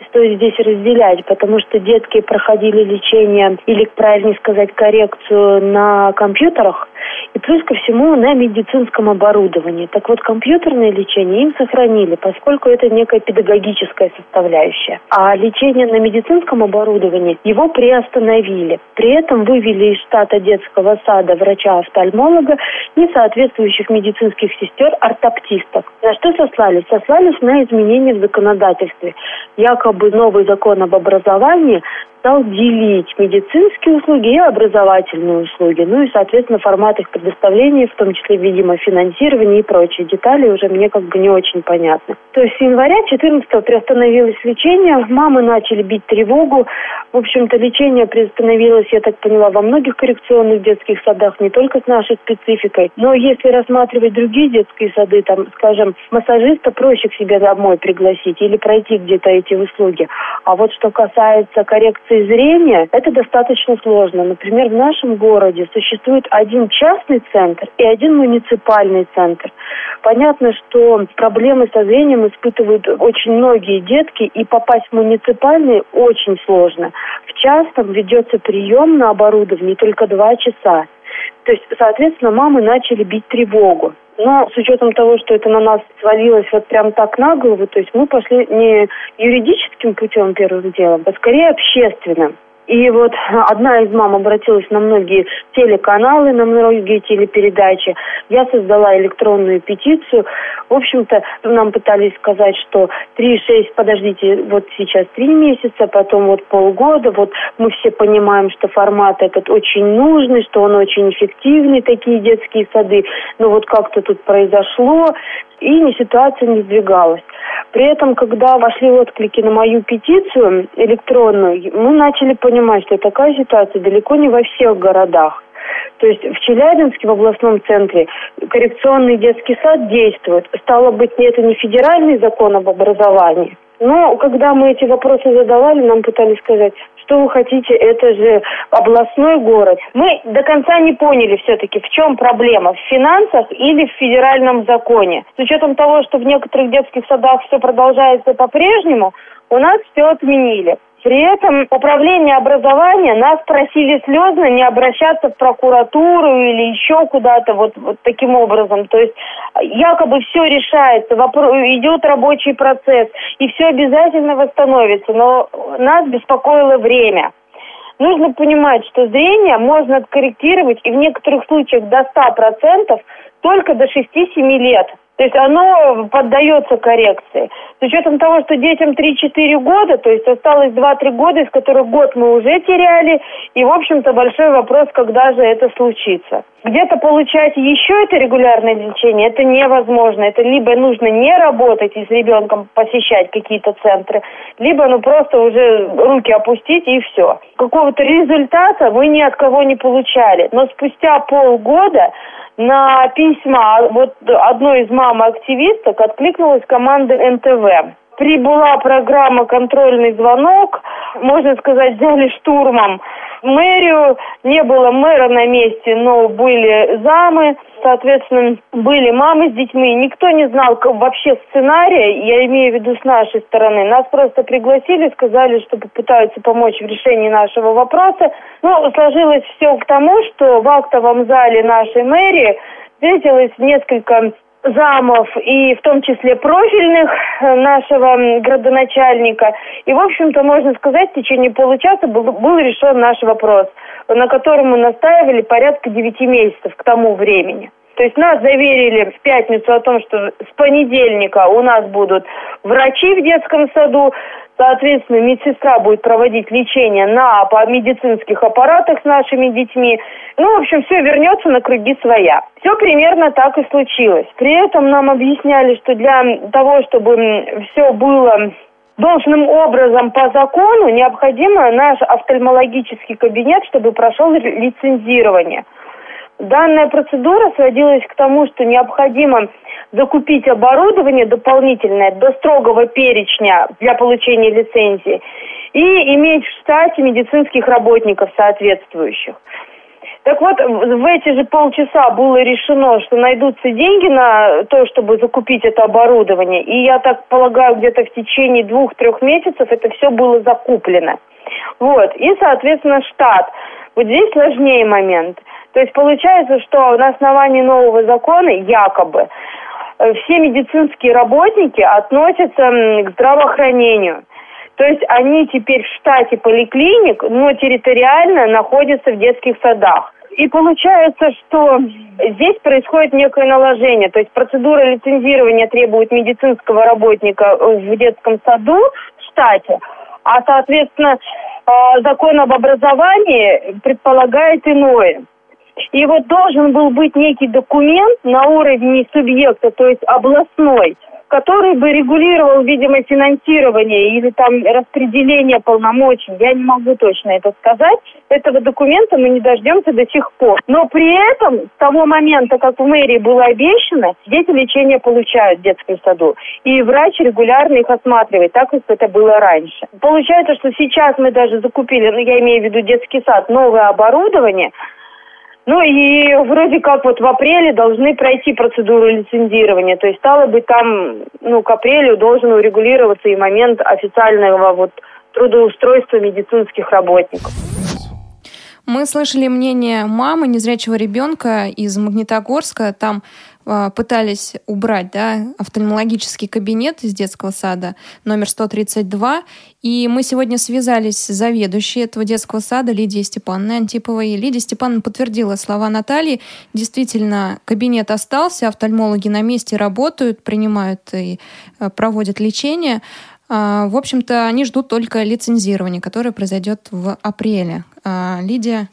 Стоит здесь разделять, потому что детки проходили лечение, или, правильнее сказать, коррекцию на компьютерах, и плюс ко всему на медицинском оборудовании. Так вот, компьютерное лечение им сохранили, поскольку это некая педагогическая составляющая. А лечение на медицинском оборудовании его приостановили. При этом вывели из штата детского сада врача-офтальмолога несоответствующих медицинских сестер ортоптистов. На что сослались? Сослались на изменения в законодательстве. Якобы новый закон об образовании стал делить медицинские услуги и образовательные услуги. Ну и, соответственно, формат их предоставления, в том числе, видимо, финансирование и прочие детали уже мне как бы не очень понятны. То есть с января 14 приостановилось лечение, мамы начали бить тревогу. В общем-то, лечение приостановилось, я так поняла, во многих коррекционных детских садах, не только с нашей спецификой. Но если рассматривать другие детские сады, там, скажем, массажиста проще к себе домой пригласить или пройти где-то эти услуги. А вот что касается коррекции коррекции зрения это достаточно сложно. Например, в нашем городе существует один частный центр и один муниципальный центр. Понятно, что проблемы со зрением испытывают очень многие детки, и попасть в муниципальный очень сложно. В частном ведется прием на оборудовании только два часа. То есть, соответственно, мамы начали бить тревогу. Но с учетом того, что это на нас свалилось вот прям так на голову, то есть мы пошли не юридическим путем первым делом, а скорее общественным. И вот одна из мам обратилась на многие телеканалы, на многие телепередачи. Я создала электронную петицию. В общем-то, нам пытались сказать, что 3-6, подождите, вот сейчас 3 месяца, потом вот полгода. Вот мы все понимаем, что формат этот очень нужный, что он очень эффективный, такие детские сады. Но вот как-то тут произошло, и ситуация не сдвигалась. При этом, когда вошли отклики на мою петицию электронную, мы начали понимать, что такая ситуация далеко не во всех городах. То есть в Челябинске, в областном центре, коррекционный детский сад действует. Стало быть, это не федеральный закон об образовании, Но когда мы эти вопросы задавали, нам пытались сказать, что вы хотите, это же областной город. Мы до конца не поняли все-таки, в чем проблема, в финансах или в федеральном законе. С учетом того, что в некоторых детских садах все продолжается по-прежнему, у нас все отменили. При этом управление образования нас просили слезно не обращаться в прокуратуру или еще куда-то вот, вот таким образом. То есть якобы все решается, вопрос, идет рабочий процесс, и все обязательно восстановится. Но нас беспокоило время. Нужно понимать, что зрение можно откорректировать и в некоторых случаях до 100% только до 6-7 лет. То есть оно поддается коррекции. С учетом того, что детям 3-4 года, то есть осталось 2-3 года, из которых год мы уже теряли, и, в общем-то, большой вопрос, когда же это случится. Где-то получать еще это регулярное лечение, это невозможно. Это либо нужно не работать и с ребенком посещать какие-то центры, либо ну просто уже руки опустить и все. Какого-то результата мы ни от кого не получали. Но спустя полгода на письма вот одной из мам-активисток откликнулась команда НТВ. Прибыла программа «Контрольный звонок», можно сказать, взяли штурмом мэрию. Не было мэра на месте, но были замы. Соответственно, были мамы с детьми. Никто не знал вообще сценария, я имею в виду с нашей стороны. Нас просто пригласили, сказали, что попытаются помочь в решении нашего вопроса. Ну, сложилось все к тому, что в актовом зале нашей мэрии встретилось несколько замов и в том числе профильных э, нашего градоначальника. И, в общем-то, можно сказать, в течение получаса был, был решен наш вопрос, на котором мы настаивали порядка девяти месяцев к тому времени. То есть нас заверили в пятницу о том, что с понедельника у нас будут врачи в детском саду, Соответственно, медсестра будет проводить лечение на медицинских аппаратах с нашими детьми. Ну, в общем, все вернется на круги своя. Все примерно так и случилось. При этом нам объясняли, что для того, чтобы все было должным образом по закону, необходимо наш офтальмологический кабинет, чтобы прошел лицензирование. Данная процедура сводилась к тому, что необходимо закупить оборудование дополнительное до строгого перечня для получения лицензии и иметь в штате медицинских работников соответствующих. Так вот, в эти же полчаса было решено, что найдутся деньги на то, чтобы закупить это оборудование. И я так полагаю, где-то в течение двух-трех месяцев это все было закуплено. Вот. И, соответственно, штат. Вот здесь сложнее момент. То есть получается, что на основании нового закона якобы Э, все медицинские работники относятся к здравоохранению. То есть они теперь в штате поликлиник, но территориально находятся в детских садах. И получается, что здесь происходит некое наложение. То есть процедура лицензирования требует медицинского работника в детском саду в штате, а, соответственно, э, закон об образовании предполагает иное. И вот должен был быть некий документ на уровне субъекта, то есть областной, который бы регулировал, видимо, финансирование или там распределение полномочий. Я не могу точно это сказать. Этого документа мы не дождемся до сих пор. Но при этом с того момента, как в мэрии было обещано, дети лечение получают в детском саду. И врач регулярно их осматривает, так как это было раньше. Получается, что сейчас мы даже закупили, ну я имею в виду детский сад, новое оборудование – ну и вроде как вот в апреле должны пройти процедуру лицензирования. То есть стало быть там, ну, к апрелю должен урегулироваться и момент официального вот трудоустройства медицинских работников. Мы слышали мнение мамы незрячего ребенка из Магнитогорска. Там пытались убрать да, офтальмологический кабинет из детского сада номер 132. И мы сегодня связались с заведующей этого детского сада Лидией Степановной Антиповой. Лидия Степановна подтвердила слова Натальи. Действительно, кабинет остался, офтальмологи на месте работают, принимают и э, проводят лечение. А, в общем-то, они ждут только лицензирования, которое произойдет в апреле. А, Лидия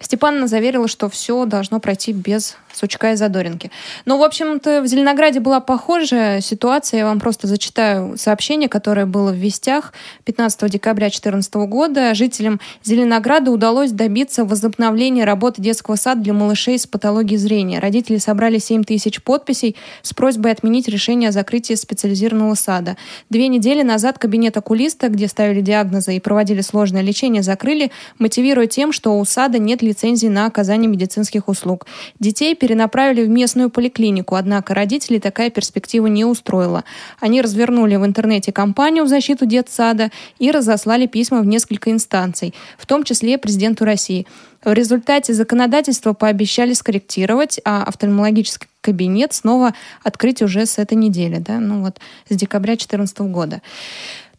Степановна заверила, что все должно пройти без Сучка и Задоринки. Ну, в общем-то, в Зеленограде была похожая ситуация. Я вам просто зачитаю сообщение, которое было в Вестях 15 декабря 2014 года. Жителям Зеленограда удалось добиться возобновления работы детского сада для малышей с патологией зрения. Родители собрали 7 тысяч подписей с просьбой отменить решение о закрытии специализированного сада. Две недели назад кабинет окулиста, где ставили диагнозы и проводили сложное лечение, закрыли, мотивируя тем, что у сада нет лицензии на оказание медицинских услуг. Детей перенаправили в местную поликлинику, однако родителей такая перспектива не устроила. Они развернули в интернете кампанию в защиту детсада и разослали письма в несколько инстанций, в том числе президенту России. В результате законодательство пообещали скорректировать, а офтальмологический кабинет снова открыть уже с этой недели, да, ну вот с декабря 2014 года.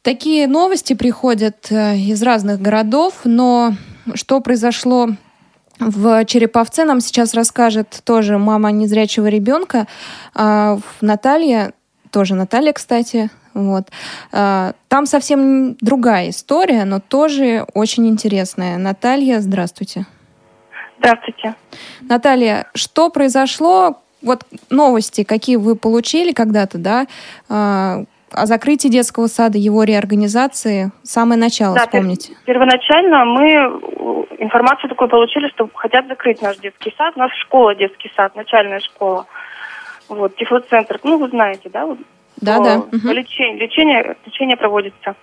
Такие новости приходят э, из разных городов, но что произошло в Череповце нам сейчас расскажет тоже мама незрячего ребенка. А, Наталья, тоже Наталья, кстати, вот. А, там совсем другая история, но тоже очень интересная. Наталья, здравствуйте. Здравствуйте. Наталья, что произошло? Вот новости, какие вы получили когда-то, да, а, о закрытии детского сада, его реорганизации, самое начало, да, вспомните. Первоначально мы информацию такую получили, что хотят закрыть наш детский сад. Нас школа, детский сад, начальная школа. Вот, тифлоцентр. Ну, вы знаете, да? Вот, да, да. Угу. Лечение, лечение, лечение проводится.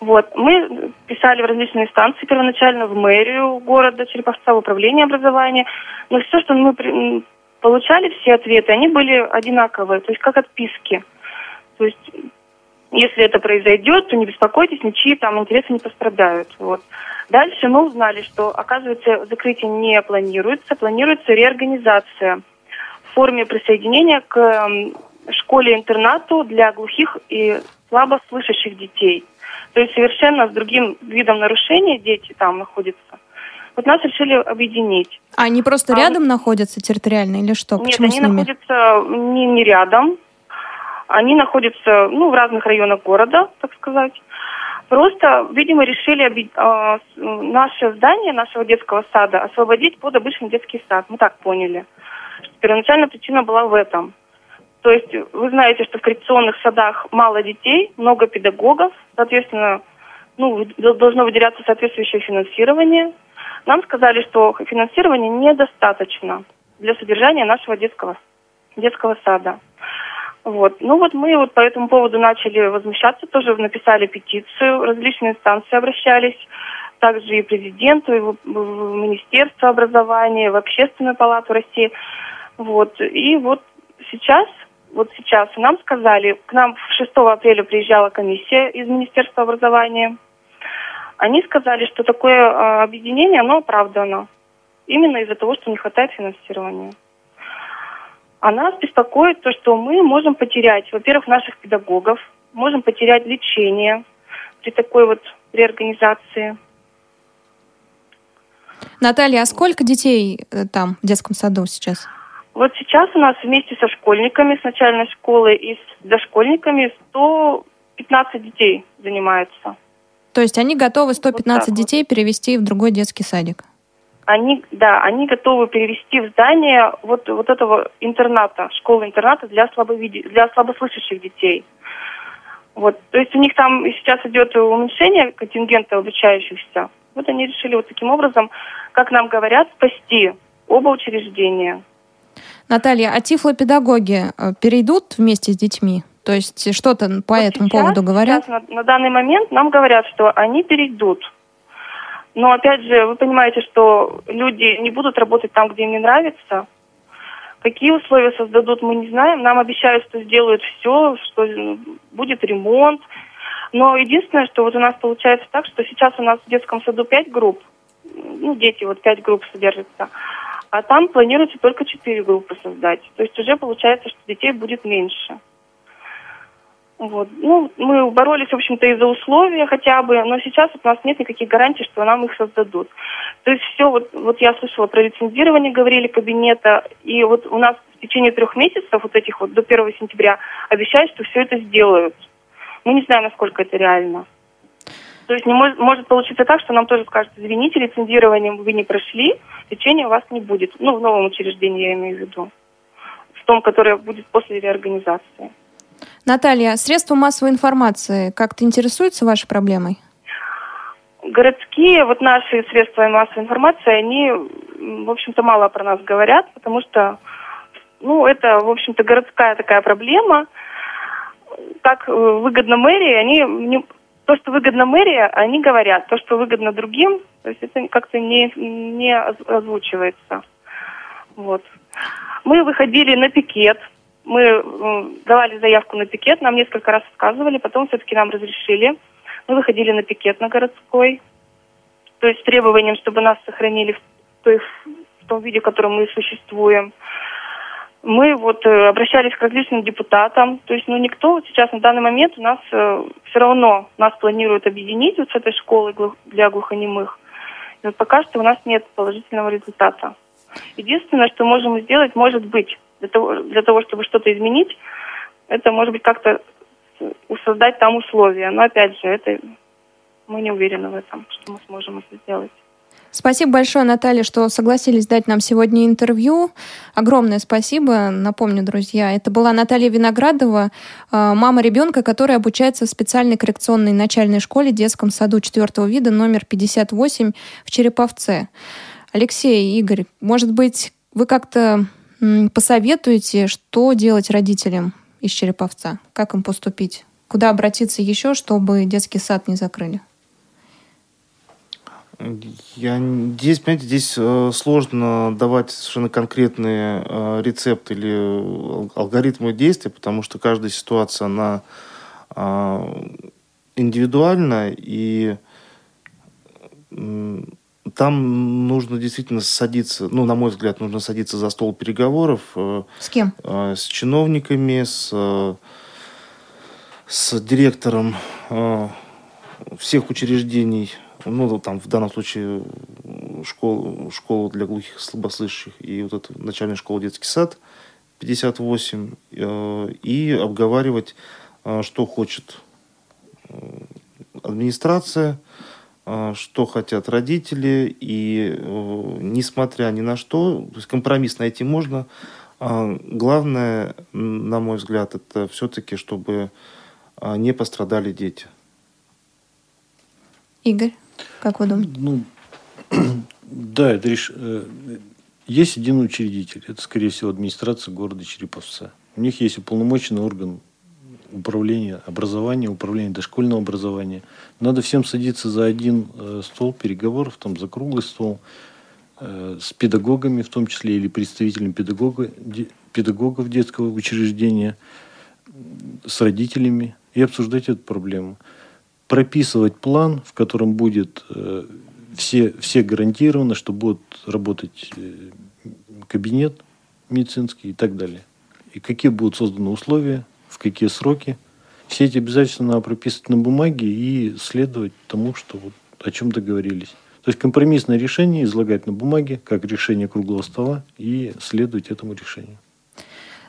Вот. Мы писали в различные инстанции первоначально, в мэрию города Череповца, в управление образования. Но все, что мы получали, все ответы, они были одинаковые, то есть как отписки. То есть если это произойдет, то не беспокойтесь, ничьи там интересы не пострадают. Вот. Дальше мы узнали, что, оказывается, закрытие не планируется, планируется реорганизация в форме присоединения к школе-интернату для глухих и слабослышащих детей. То есть совершенно с другим видом нарушения дети там находятся. Вот нас решили объединить. А они просто а, рядом находятся территориально или что? Нет, Почему они находятся не, не рядом. Они находятся ну, в разных районах города, так сказать. Просто, видимо, решили э, наше здание нашего детского сада освободить под обычный детский сад. Мы так поняли. Первоначально причина была в этом. То есть вы знаете, что в коррекционных садах мало детей, много педагогов, соответственно, ну, должно выделяться соответствующее финансирование. Нам сказали, что финансирования недостаточно для содержания нашего детского, детского сада. Вот. Ну вот мы вот по этому поводу начали возмущаться, тоже написали петицию, различные инстанции обращались, также и президенту, и в, в Министерство образования, в Общественную палату России. Вот. И вот сейчас, вот сейчас нам сказали, к нам 6 апреля приезжала комиссия из Министерства образования. Они сказали, что такое а, объединение, оно оправдано. Именно из-за того, что не хватает финансирования. А нас беспокоит то, что мы можем потерять, во-первых, наших педагогов, можем потерять лечение при такой вот реорганизации. Наталья, а сколько детей э, там в детском саду сейчас? Вот сейчас у нас вместе со школьниками с начальной школы и с дошкольниками 115 детей занимаются. То есть они готовы 115 вот детей вот. перевести в другой детский садик? Они, да, они готовы перевести в здание вот, вот этого интерната, школы-интерната для, слабовиди... для слабослышащих детей. Вот, то есть у них там сейчас идет уменьшение контингента обучающихся. Вот они решили вот таким образом, как нам говорят, спасти оба учреждения. Наталья, а тифлопедагоги э, перейдут вместе с детьми? То есть что-то по вот этому сейчас, поводу говорят? Сейчас, на, на данный момент нам говорят, что они перейдут. Но опять же, вы понимаете, что люди не будут работать там, где им не нравится. Какие условия создадут, мы не знаем. Нам обещают, что сделают все, что будет ремонт. Но единственное, что вот у нас получается так, что сейчас у нас в детском саду пять групп. Ну, дети, вот пять групп содержатся. А там планируется только четыре группы создать. То есть уже получается, что детей будет меньше. Вот. Ну, мы боролись, в общем-то, из-за условия хотя бы, но сейчас у нас нет никаких гарантий, что нам их создадут. То есть все, вот, вот я слышала про лицензирование, говорили кабинета, и вот у нас в течение трех месяцев, вот этих вот до 1 сентября, обещают, что все это сделают. Мы не знаем, насколько это реально. То есть не может, может получиться так, что нам тоже скажут, извините, лицензирование вы не прошли, лечения у вас не будет. Ну, в новом учреждении я имею в виду. В том, которое будет после реорганизации. Наталья, средства массовой информации как-то интересуются вашей проблемой? Городские, вот наши средства массовой информации, они, в общем-то, мало про нас говорят, потому что, ну, это, в общем-то, городская такая проблема. Как э, выгодно мэрии, они не, то, что выгодно мэрии, они говорят. То, что выгодно другим, то есть это как-то не, не озвучивается. Вот. Мы выходили на пикет, мы давали заявку на пикет, нам несколько раз отказывали, потом все-таки нам разрешили. Мы выходили на пикет на городской, то есть с требованием, чтобы нас сохранили в, той, в том виде, в котором мы существуем. Мы вот э, обращались к различным депутатам, то есть, ну, никто сейчас на данный момент у нас э, все равно нас планируют объединить вот с этой школой для глухонемых. И вот пока что у нас нет положительного результата. Единственное, что можем сделать, может быть, для того, для того чтобы что-то изменить, это может быть как-то создать там условия. Но опять же, это мы не уверены в этом, что мы сможем это сделать. Спасибо большое, Наталья, что согласились дать нам сегодня интервью. Огромное спасибо. Напомню, друзья, это была Наталья Виноградова, э, мама ребенка, которая обучается в специальной коррекционной начальной школе детском саду четвертого вида номер 58 в Череповце. Алексей, Игорь, может быть, вы как-то посоветуете, что делать родителям из Череповца? Как им поступить? Куда обратиться еще, чтобы детский сад не закрыли? Я здесь, понимаете, здесь э, сложно давать совершенно конкретные э, рецепты или алгоритмы действия, потому что каждая ситуация, она э, индивидуальна, и там нужно действительно садиться, ну, на мой взгляд, нужно садиться за стол переговоров. С кем? С чиновниками, с, с директором всех учреждений ну, там, в данном случае школу, школу для глухих и слабослышащих и вот эту начальную школу детский сад 58 э, и обговаривать, э, что хочет э, администрация, что хотят родители, и несмотря ни на что, то есть компромисс найти можно. Главное, на мой взгляд, это все-таки, чтобы не пострадали дети. Игорь? Как вы думаете? Ну, да, это реш... Э, есть один учредитель. Это, скорее всего, администрация города Череповца. У них есть уполномоченный орган управления образования, управления дошкольного образования. Надо всем садиться за один э, стол переговоров, там за круглый стол, э, с педагогами в том числе, или представителями педагога, педагогов детского учреждения, с родителями и обсуждать эту проблему прописывать план, в котором будет э, все, все гарантировано, что будет работать кабинет медицинский и так далее. И какие будут созданы условия, в какие сроки. Все эти обязательства надо прописывать на бумаге и следовать тому, что вот, о чем договорились. То есть компромиссное решение излагать на бумаге, как решение круглого стола, и следовать этому решению.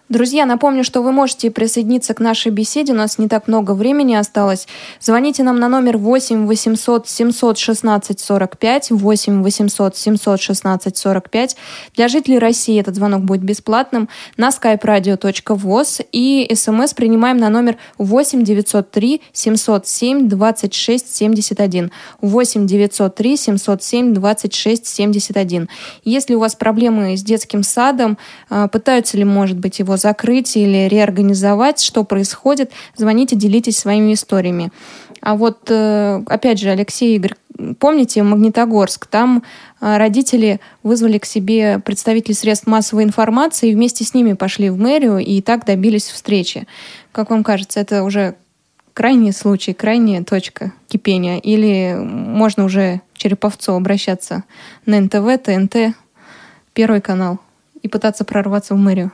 Друзья, напомню, что вы можете присоединиться к нашей беседе. У нас не так много времени осталось. Звоните нам на номер 8 800 716 45, 8 800 716 45. Для жителей России этот звонок будет бесплатным на skype-radio.voz и смс принимаем на номер 8 903 707 26 71. 8 903 707 26 71. Если у вас проблемы с детским садом, а, пытаются ли, может быть, его закрыть или реорганизовать, что происходит, звоните, делитесь своими историями. А вот, э, опять же, Алексей Игорь, помните Магнитогорск? Там э, родители вызвали к себе представителей средств массовой информации и вместе с ними пошли в мэрию и так добились встречи. Как вам кажется, это уже крайний случай, крайняя точка кипения? Или можно уже Череповцу обращаться на НТВ, ТНТ, Первый канал и пытаться прорваться в мэрию?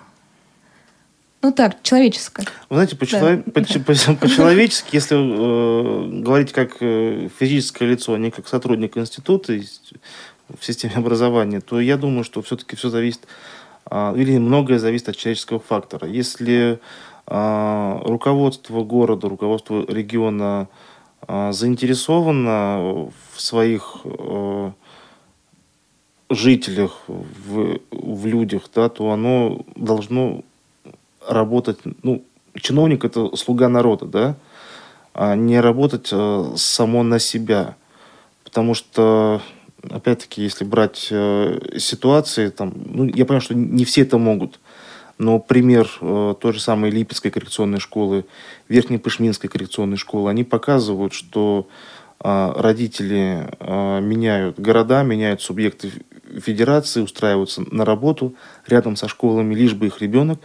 Ну так, человеческое. Вы знаете, по-человечески, если э, говорить как э, физическое лицо, а не как сотрудник института в системе образования, то я думаю, что все-таки все зависит, э, или многое зависит от человеческого фактора. Если э, руководство города, руководство региона а, заинтересовано в своих э, жителях, в, в людях, да, то оно должно работать, ну, чиновник это слуга народа, да, а не работать э, само на себя. Потому что, опять-таки, если брать э, ситуации, там, ну, я понимаю, что не все это могут, но пример э, той же самой Липецкой коррекционной школы, Верхней Пышминской коррекционной школы, они показывают, что э, родители э, меняют города, меняют субъекты федерации, устраиваются на работу рядом со школами, лишь бы их ребенок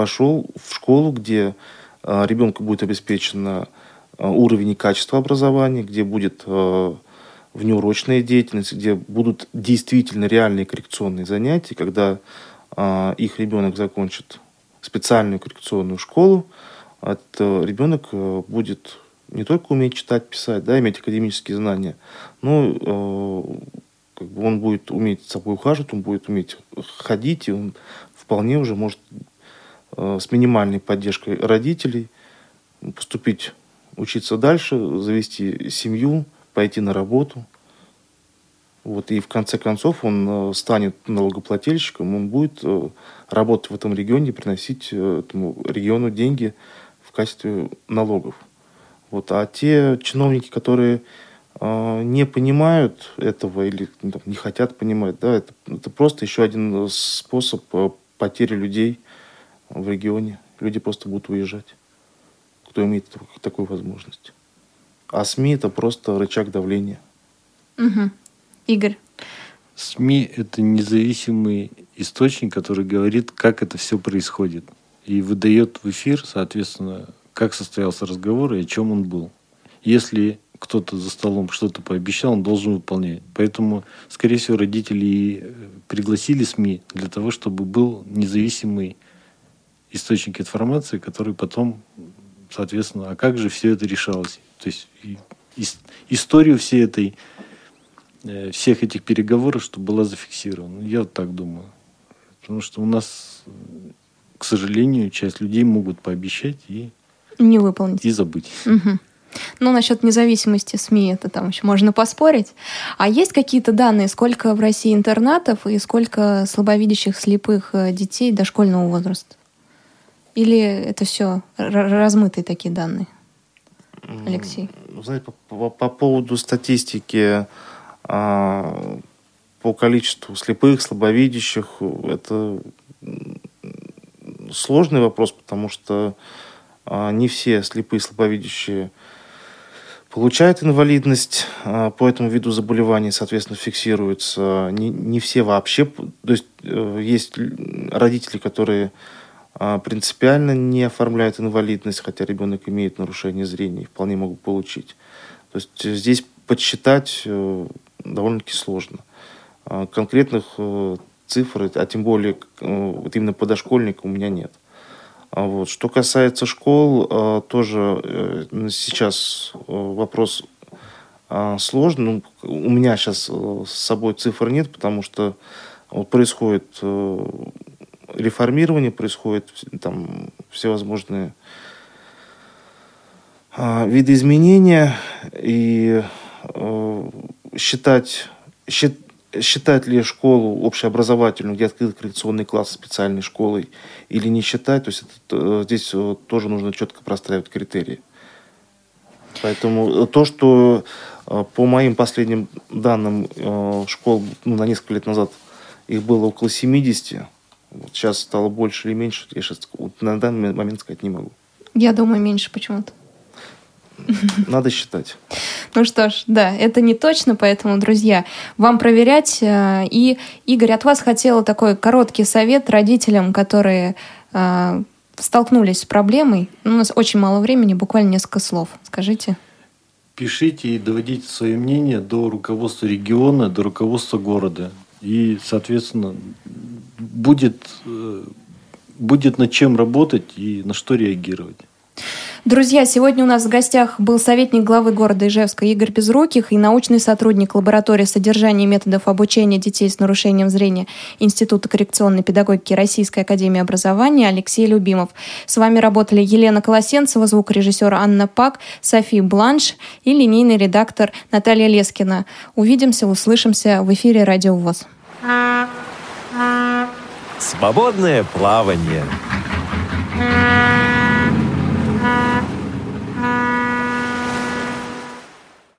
пошел в школу, где э, ребенку будет обеспечено э, уровень и качество образования, где будет э, внеурочная деятельность, где будут действительно реальные коррекционные занятия, когда их ребенок закончит специальную коррекционную школу, этот ребенок будет не только уметь читать, писать, да, иметь академические знания, но как бы он будет уметь собой ухаживать, он будет уметь ходить, и он вполне уже может с минимальной поддержкой родителей поступить, учиться дальше, завести семью, пойти на работу. Вот, и в конце концов он э, станет налогоплательщиком, он будет э, работать в этом регионе, приносить э, этому региону деньги в качестве налогов. Вот. А те чиновники, которые не понимают этого или ну, там, не хотят понимать, да, это, это просто еще один способ потери людей в регионе. Люди просто будут уезжать, кто имеет такую возможность. А СМИ это просто рычаг давления. Угу. Игорь. СМИ – это независимый источник, который говорит, как это все происходит. И выдает в эфир, соответственно, как состоялся разговор и о чем он был. Если кто-то за столом что-то пообещал, он должен выполнять. Поэтому, скорее всего, родители э, пригласили СМИ для того, чтобы был независимый источник информации, который потом, соответственно, а как же все это решалось? То есть и, и, историю всей этой Э, всех этих переговоров, чтобы была зафиксирована. Я вот так думаю. Потому что у нас, к сожалению, часть людей могут пообещать и не выполнить. И забыть. Угу. Ну, насчет независимости СМИ это там еще можно поспорить. А есть какие-то данные, сколько в России интернатов и сколько слабовидящих, слепых э, детей дошкольного возраста? Или это все размытые такие данные? Алексей. Знаете, по, по, по поводу статистики а, по количеству слепых, слабовидящих, это сложный вопрос, потому что а, не все слепые, слабовидящие получают инвалидность а, по этому виду заболеваний, соответственно, фиксируется. Не, не все вообще. То есть э, есть родители, которые принципиально не оформляют инвалидность, хотя ребенок имеет нарушение зрения и вполне могут получить. То есть здесь подсчитать э, довольно-таки сложно. А конкретных э, цифр, а тем более э, вот именно по дошкольникам у меня нет. А вот. Что касается школ, э, тоже сейчас вопрос сложный. Ну, у меня сейчас с собой цифр нет, потому что происходит реформирование, происходит там всевозможные виды изменения, и считать, счит, считать ли школу общеобразовательную, где открыт коррекционный класс специальной школой, или не считать, то есть это, э, здесь э, тоже нужно четко простраивать критерии. Поэтому то, что э, по моим последним данным школ ну, на несколько лет назад их было около 70, вот сейчас стало больше или меньше, я сейчас вот на данный момент сказать не могу. Я думаю, меньше почему-то. Надо считать. Ну что ж, да, это не точно, поэтому, друзья, вам проверять. Э, и, Игорь, от вас хотела такой короткий совет родителям, которые э, столкнулись с проблемой. У нас очень мало времени, буквально несколько слов. Скажите. Пишите и доводите свое мнение до руководства региона, до руководства города. И, соответственно, будет, э, будет над чем работать и на что реагировать. Друзья, сегодня у нас в гостях был советник главы города Ижевска Игорь Безруких и научный сотрудник лаборатории содержания методов обучения детей с нарушением зрения Института коррекционной педагогики Российской академии образования Алексей Любимов. С вами работали Елена Колосенцева, звукорежиссер Анна Пак, Софи Бланш и линейный редактор Наталья Лескина. Увидимся, услышимся в эфире Радио ВОЗ. Свободное плавание.